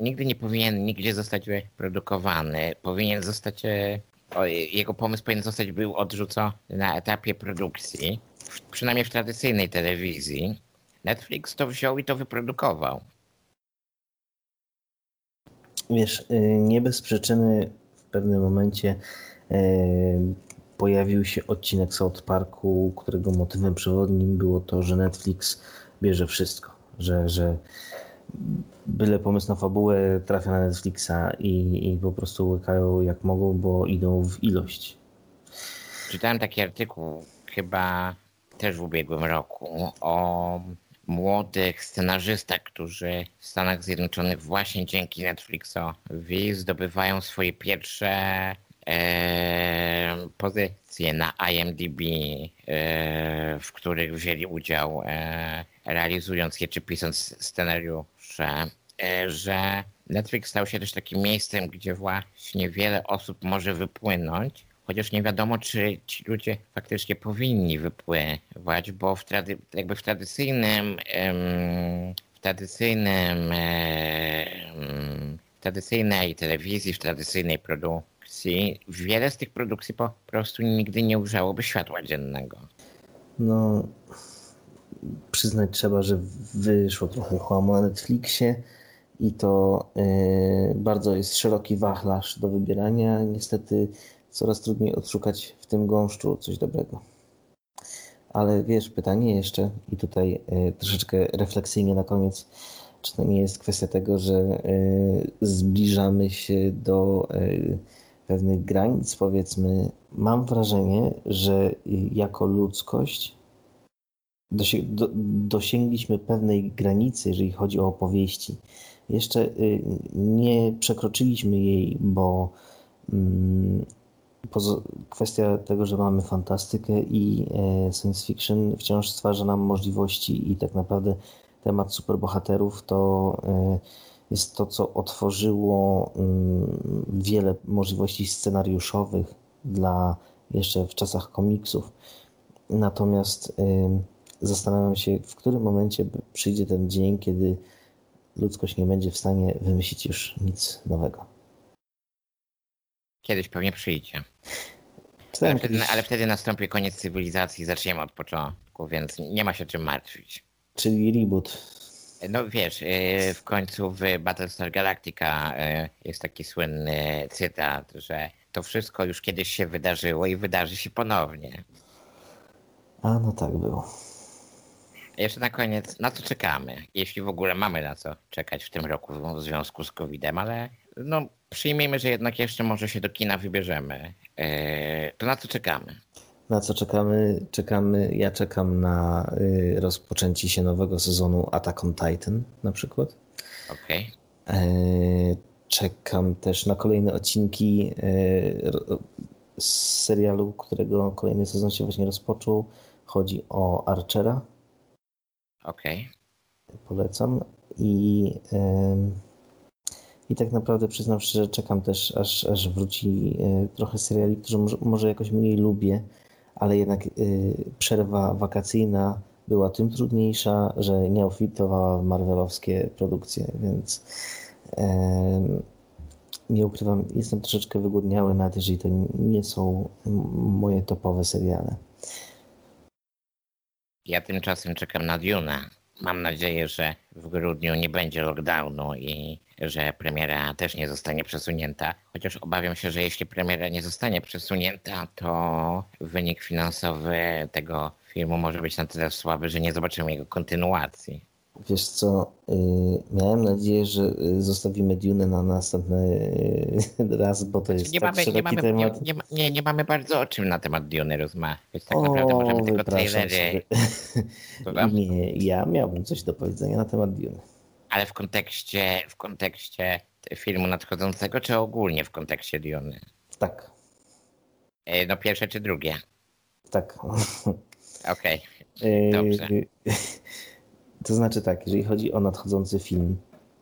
S1: nigdy nie powinien nigdzie zostać wyprodukowany. Powinien zostać, e, jego pomysł powinien zostać był odrzucony na etapie produkcji, przynajmniej w tradycyjnej telewizji. Netflix to wziął i to wyprodukował.
S2: Wiesz, y, nie bez przyczyny w pewnym momencie y, pojawił się odcinek South Parku, którego motywem przewodnim było to, że Netflix bierze wszystko, że, że byle pomysł na fabułę trafia na Netflixa i, i po prostu łykają jak mogą, bo idą w ilość.
S1: Czytałem taki artykuł chyba też w ubiegłym roku o młodych scenarzystach, którzy w Stanach Zjednoczonych właśnie dzięki Netflixowi zdobywają swoje pierwsze e, pozycje na IMDb, e, w których wzięli udział e, realizując je czy pisząc scenariusze, e, że Netflix stał się też takim miejscem, gdzie właśnie wiele osób może wypłynąć chociaż nie wiadomo, czy ci ludzie faktycznie powinni wypływać, bo w, trady, jakby w tradycyjnym, w tradycyjnym, w tradycyjnej telewizji, w tradycyjnej produkcji, wiele z tych produkcji po prostu nigdy nie ujrzałoby światła dziennego.
S2: No, przyznać trzeba, że wyszło trochę chłamu na Netflixie i to yy, bardzo jest szeroki wachlarz do wybierania. Niestety coraz trudniej odszukać w tym gąszczu coś dobrego. Ale wiesz, pytanie jeszcze i tutaj y, troszeczkę refleksyjnie na koniec, czy to nie jest kwestia tego, że y, zbliżamy się do y, pewnych granic, powiedzmy. Mam wrażenie, że jako ludzkość dosięgliśmy pewnej granicy, jeżeli chodzi o opowieści. Jeszcze nie przekroczyliśmy jej, bo kwestia tego, że mamy fantastykę i e, science fiction wciąż stwarza nam możliwości i tak naprawdę temat superbohaterów to e, jest to, co otworzyło mm, wiele możliwości scenariuszowych dla jeszcze w czasach komiksów. Natomiast e, zastanawiam się, w którym momencie przyjdzie ten dzień, kiedy ludzkość nie będzie w stanie wymyślić już nic nowego.
S1: Kiedyś pewnie przyjdzie. Ale wtedy, ale wtedy nastąpi koniec cywilizacji, zaczniemy od początku, więc nie ma się czym martwić.
S2: Czyli reboot.
S1: No wiesz, y, w końcu w Battlestar Galactica y, jest taki słynny cytat, że to wszystko już kiedyś się wydarzyło i wydarzy się ponownie.
S2: A no tak było.
S1: Jeszcze na koniec, na co czekamy? Jeśli w ogóle mamy na co czekać w tym roku w związku z COVID-em, ale no, przyjmijmy, że jednak jeszcze może się do kina wybierzemy. Eee, to na co czekamy?
S2: Na co czekamy? Czekamy, ja czekam na y, rozpoczęcie się nowego sezonu Attack on Titan na przykład.
S1: Okej.
S2: Okay. Eee, czekam też na kolejne odcinki y, z serialu, którego kolejny sezon się właśnie rozpoczął. Chodzi o Archera.
S1: Okej.
S2: Okay. Polecam. I i tak naprawdę przyznam szczerze, czekam też, aż, aż wróci e, trochę seriali, które może, może jakoś mniej lubię, ale jednak e, przerwa wakacyjna była tym trudniejsza, że nie ofitowała marvelowskie produkcje, więc nie ukrywam, jestem troszeczkę wygłodniały nawet jeżeli to nie są moje topowe seriale.
S1: Ja tymczasem czekam na Dune. Mam nadzieję, że w grudniu nie będzie lockdownu i że premiera też nie zostanie przesunięta. Chociaż obawiam się, że jeśli premiera nie zostanie przesunięta, to wynik finansowy tego filmu może być na tyle słaby, że nie zobaczymy jego kontynuacji.
S2: Wiesz co, yy, miałem nadzieję, że y, zostawimy Dune na następny y, raz, bo to znaczy, jest nie tak mamy, nie mamy, temat.
S1: Nie, nie, nie, mamy bardzo o czym na temat Dune rozmawiać. Tak o, naprawdę możemy tylko trailery.
S2: nie, ja miałbym coś do powiedzenia na temat Dune.
S1: Ale w kontekście, w kontekście filmu nadchodzącego, czy ogólnie w kontekście Dune?
S2: Tak.
S1: E, no pierwsze czy drugie?
S2: Tak.
S1: Okej, okay. dobrze.
S2: To znaczy tak, jeżeli chodzi o nadchodzący film,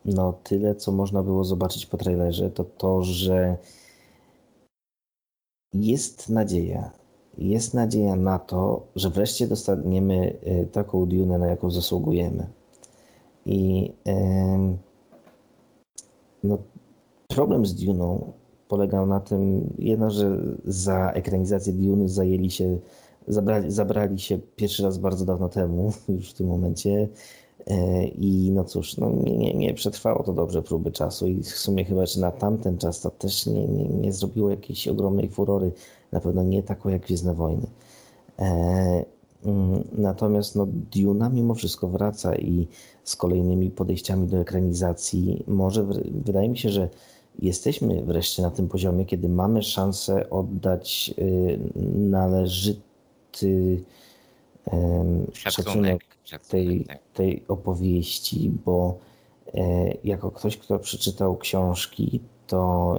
S2: no tyle, co można było zobaczyć po trailerze, to to, że jest nadzieja. Jest nadzieja na to, że wreszcie dostaniemy y, taką Dune, na jaką zasługujemy. I no, problem z Duną polegał na tym, jedno, że za ekranizację Duny zajęli się, zabrali, zabrali się pierwszy raz bardzo dawno temu, już w tym momencie. E, I no cóż, no nie, nie, nie przetrwało to dobrze próby czasu i w sumie chyba, że na tamten czas to też nie, nie, nie zrobiło jakiejś ogromnej furory, na pewno nie taką jak Gwiezdne Wojny. E, mm, natomiast no, Duna mimo wszystko wraca i z kolejnymi podejściami do ekranizacji może, wydaje mi się, że jesteśmy wreszcie na tym poziomie, kiedy mamy szansę oddać y, należyty szacunek, tej, tak. tej opowieści, bo e, jako ktoś, kto przeczytał książki, to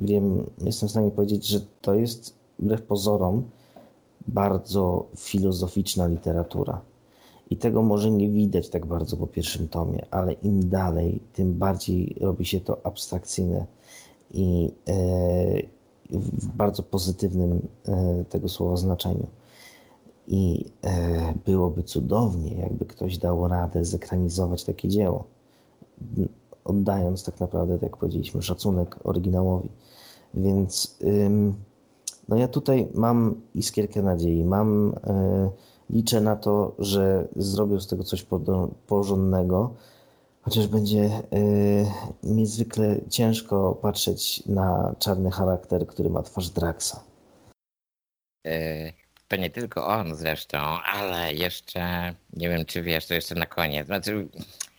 S2: wiem, jestem w stanie powiedzieć, że to jest wbrew pozorom bardzo filozoficzna literatura. I tego może nie widać tak bardzo po pierwszym tomie, ale im dalej, tym bardziej robi się to abstrakcyjne i e, w bardzo pozytywnym e, tego słowa znaczeniu. I e, byłoby cudownie, jakby ktoś dał radę zekranizować takie dzieło, oddając tak naprawdę, tak jak powiedzieliśmy, szacunek oryginałowi. Więc no ja tutaj mam iskierkę nadziei, mam liczę na to, że zrobią z tego coś porządnego, chociaż będzie e, niezwykle ciężko patrzeć na czarny charakter, który ma twarz Draxa.
S1: E, to nie tylko on zresztą, ale jeszcze, nie wiem czy wiesz, to jeszcze na koniec. Znaczy,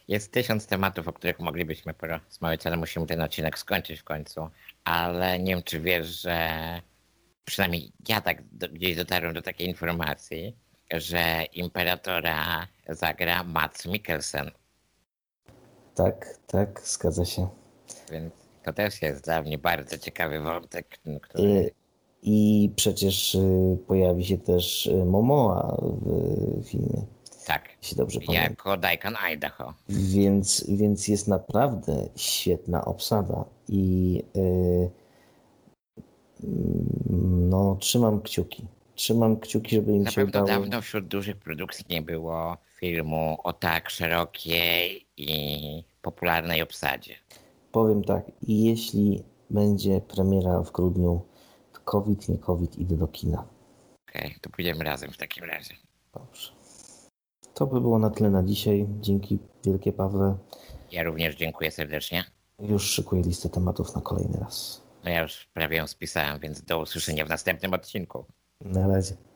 S1: jest tysiąc tematów, o których moglibyśmy porozmawiać, ale musimy ten odcinek skończyć w końcu. Ale nie wiem, czy wiesz, że przynajmniej ja tak do, gdzieś dotarłem do takiej informacji, że imperatora zagra Mats Mikkelsen.
S2: Tak, tak, zgadza się.
S1: Więc to też jest dla mnie bardzo ciekawy wątek. Który...
S2: I przecież y, pojawi się też y, Momoa w filmie.
S1: Tak, jeśli dobrze pamiętam. jako Daikon Idaho.
S2: Więc, więc jest naprawdę świetna obsada i yy, no, trzymam kciuki trzymam kciuki, żeby im
S1: Na
S2: się udało.
S1: dawno wśród dużych produkcji nie było filmu o tak szerokiej i popularnej obsadzie.
S2: Powiem tak, i jeśli będzie premiera w grudniu, to COVID, nie COVID, idę do kina.
S1: Okej, to pójdziemy razem w takim razie.
S2: Dobrze. To by było na tyle na dzisiaj. Dzięki wielkie Pawle.
S1: Ja również dziękuję serdecznie.
S2: Już szykuję listę tematów na kolejny raz.
S1: No ja już prawie ją spisałem, więc do usłyszenia w następnym odcinku.
S2: Na razie.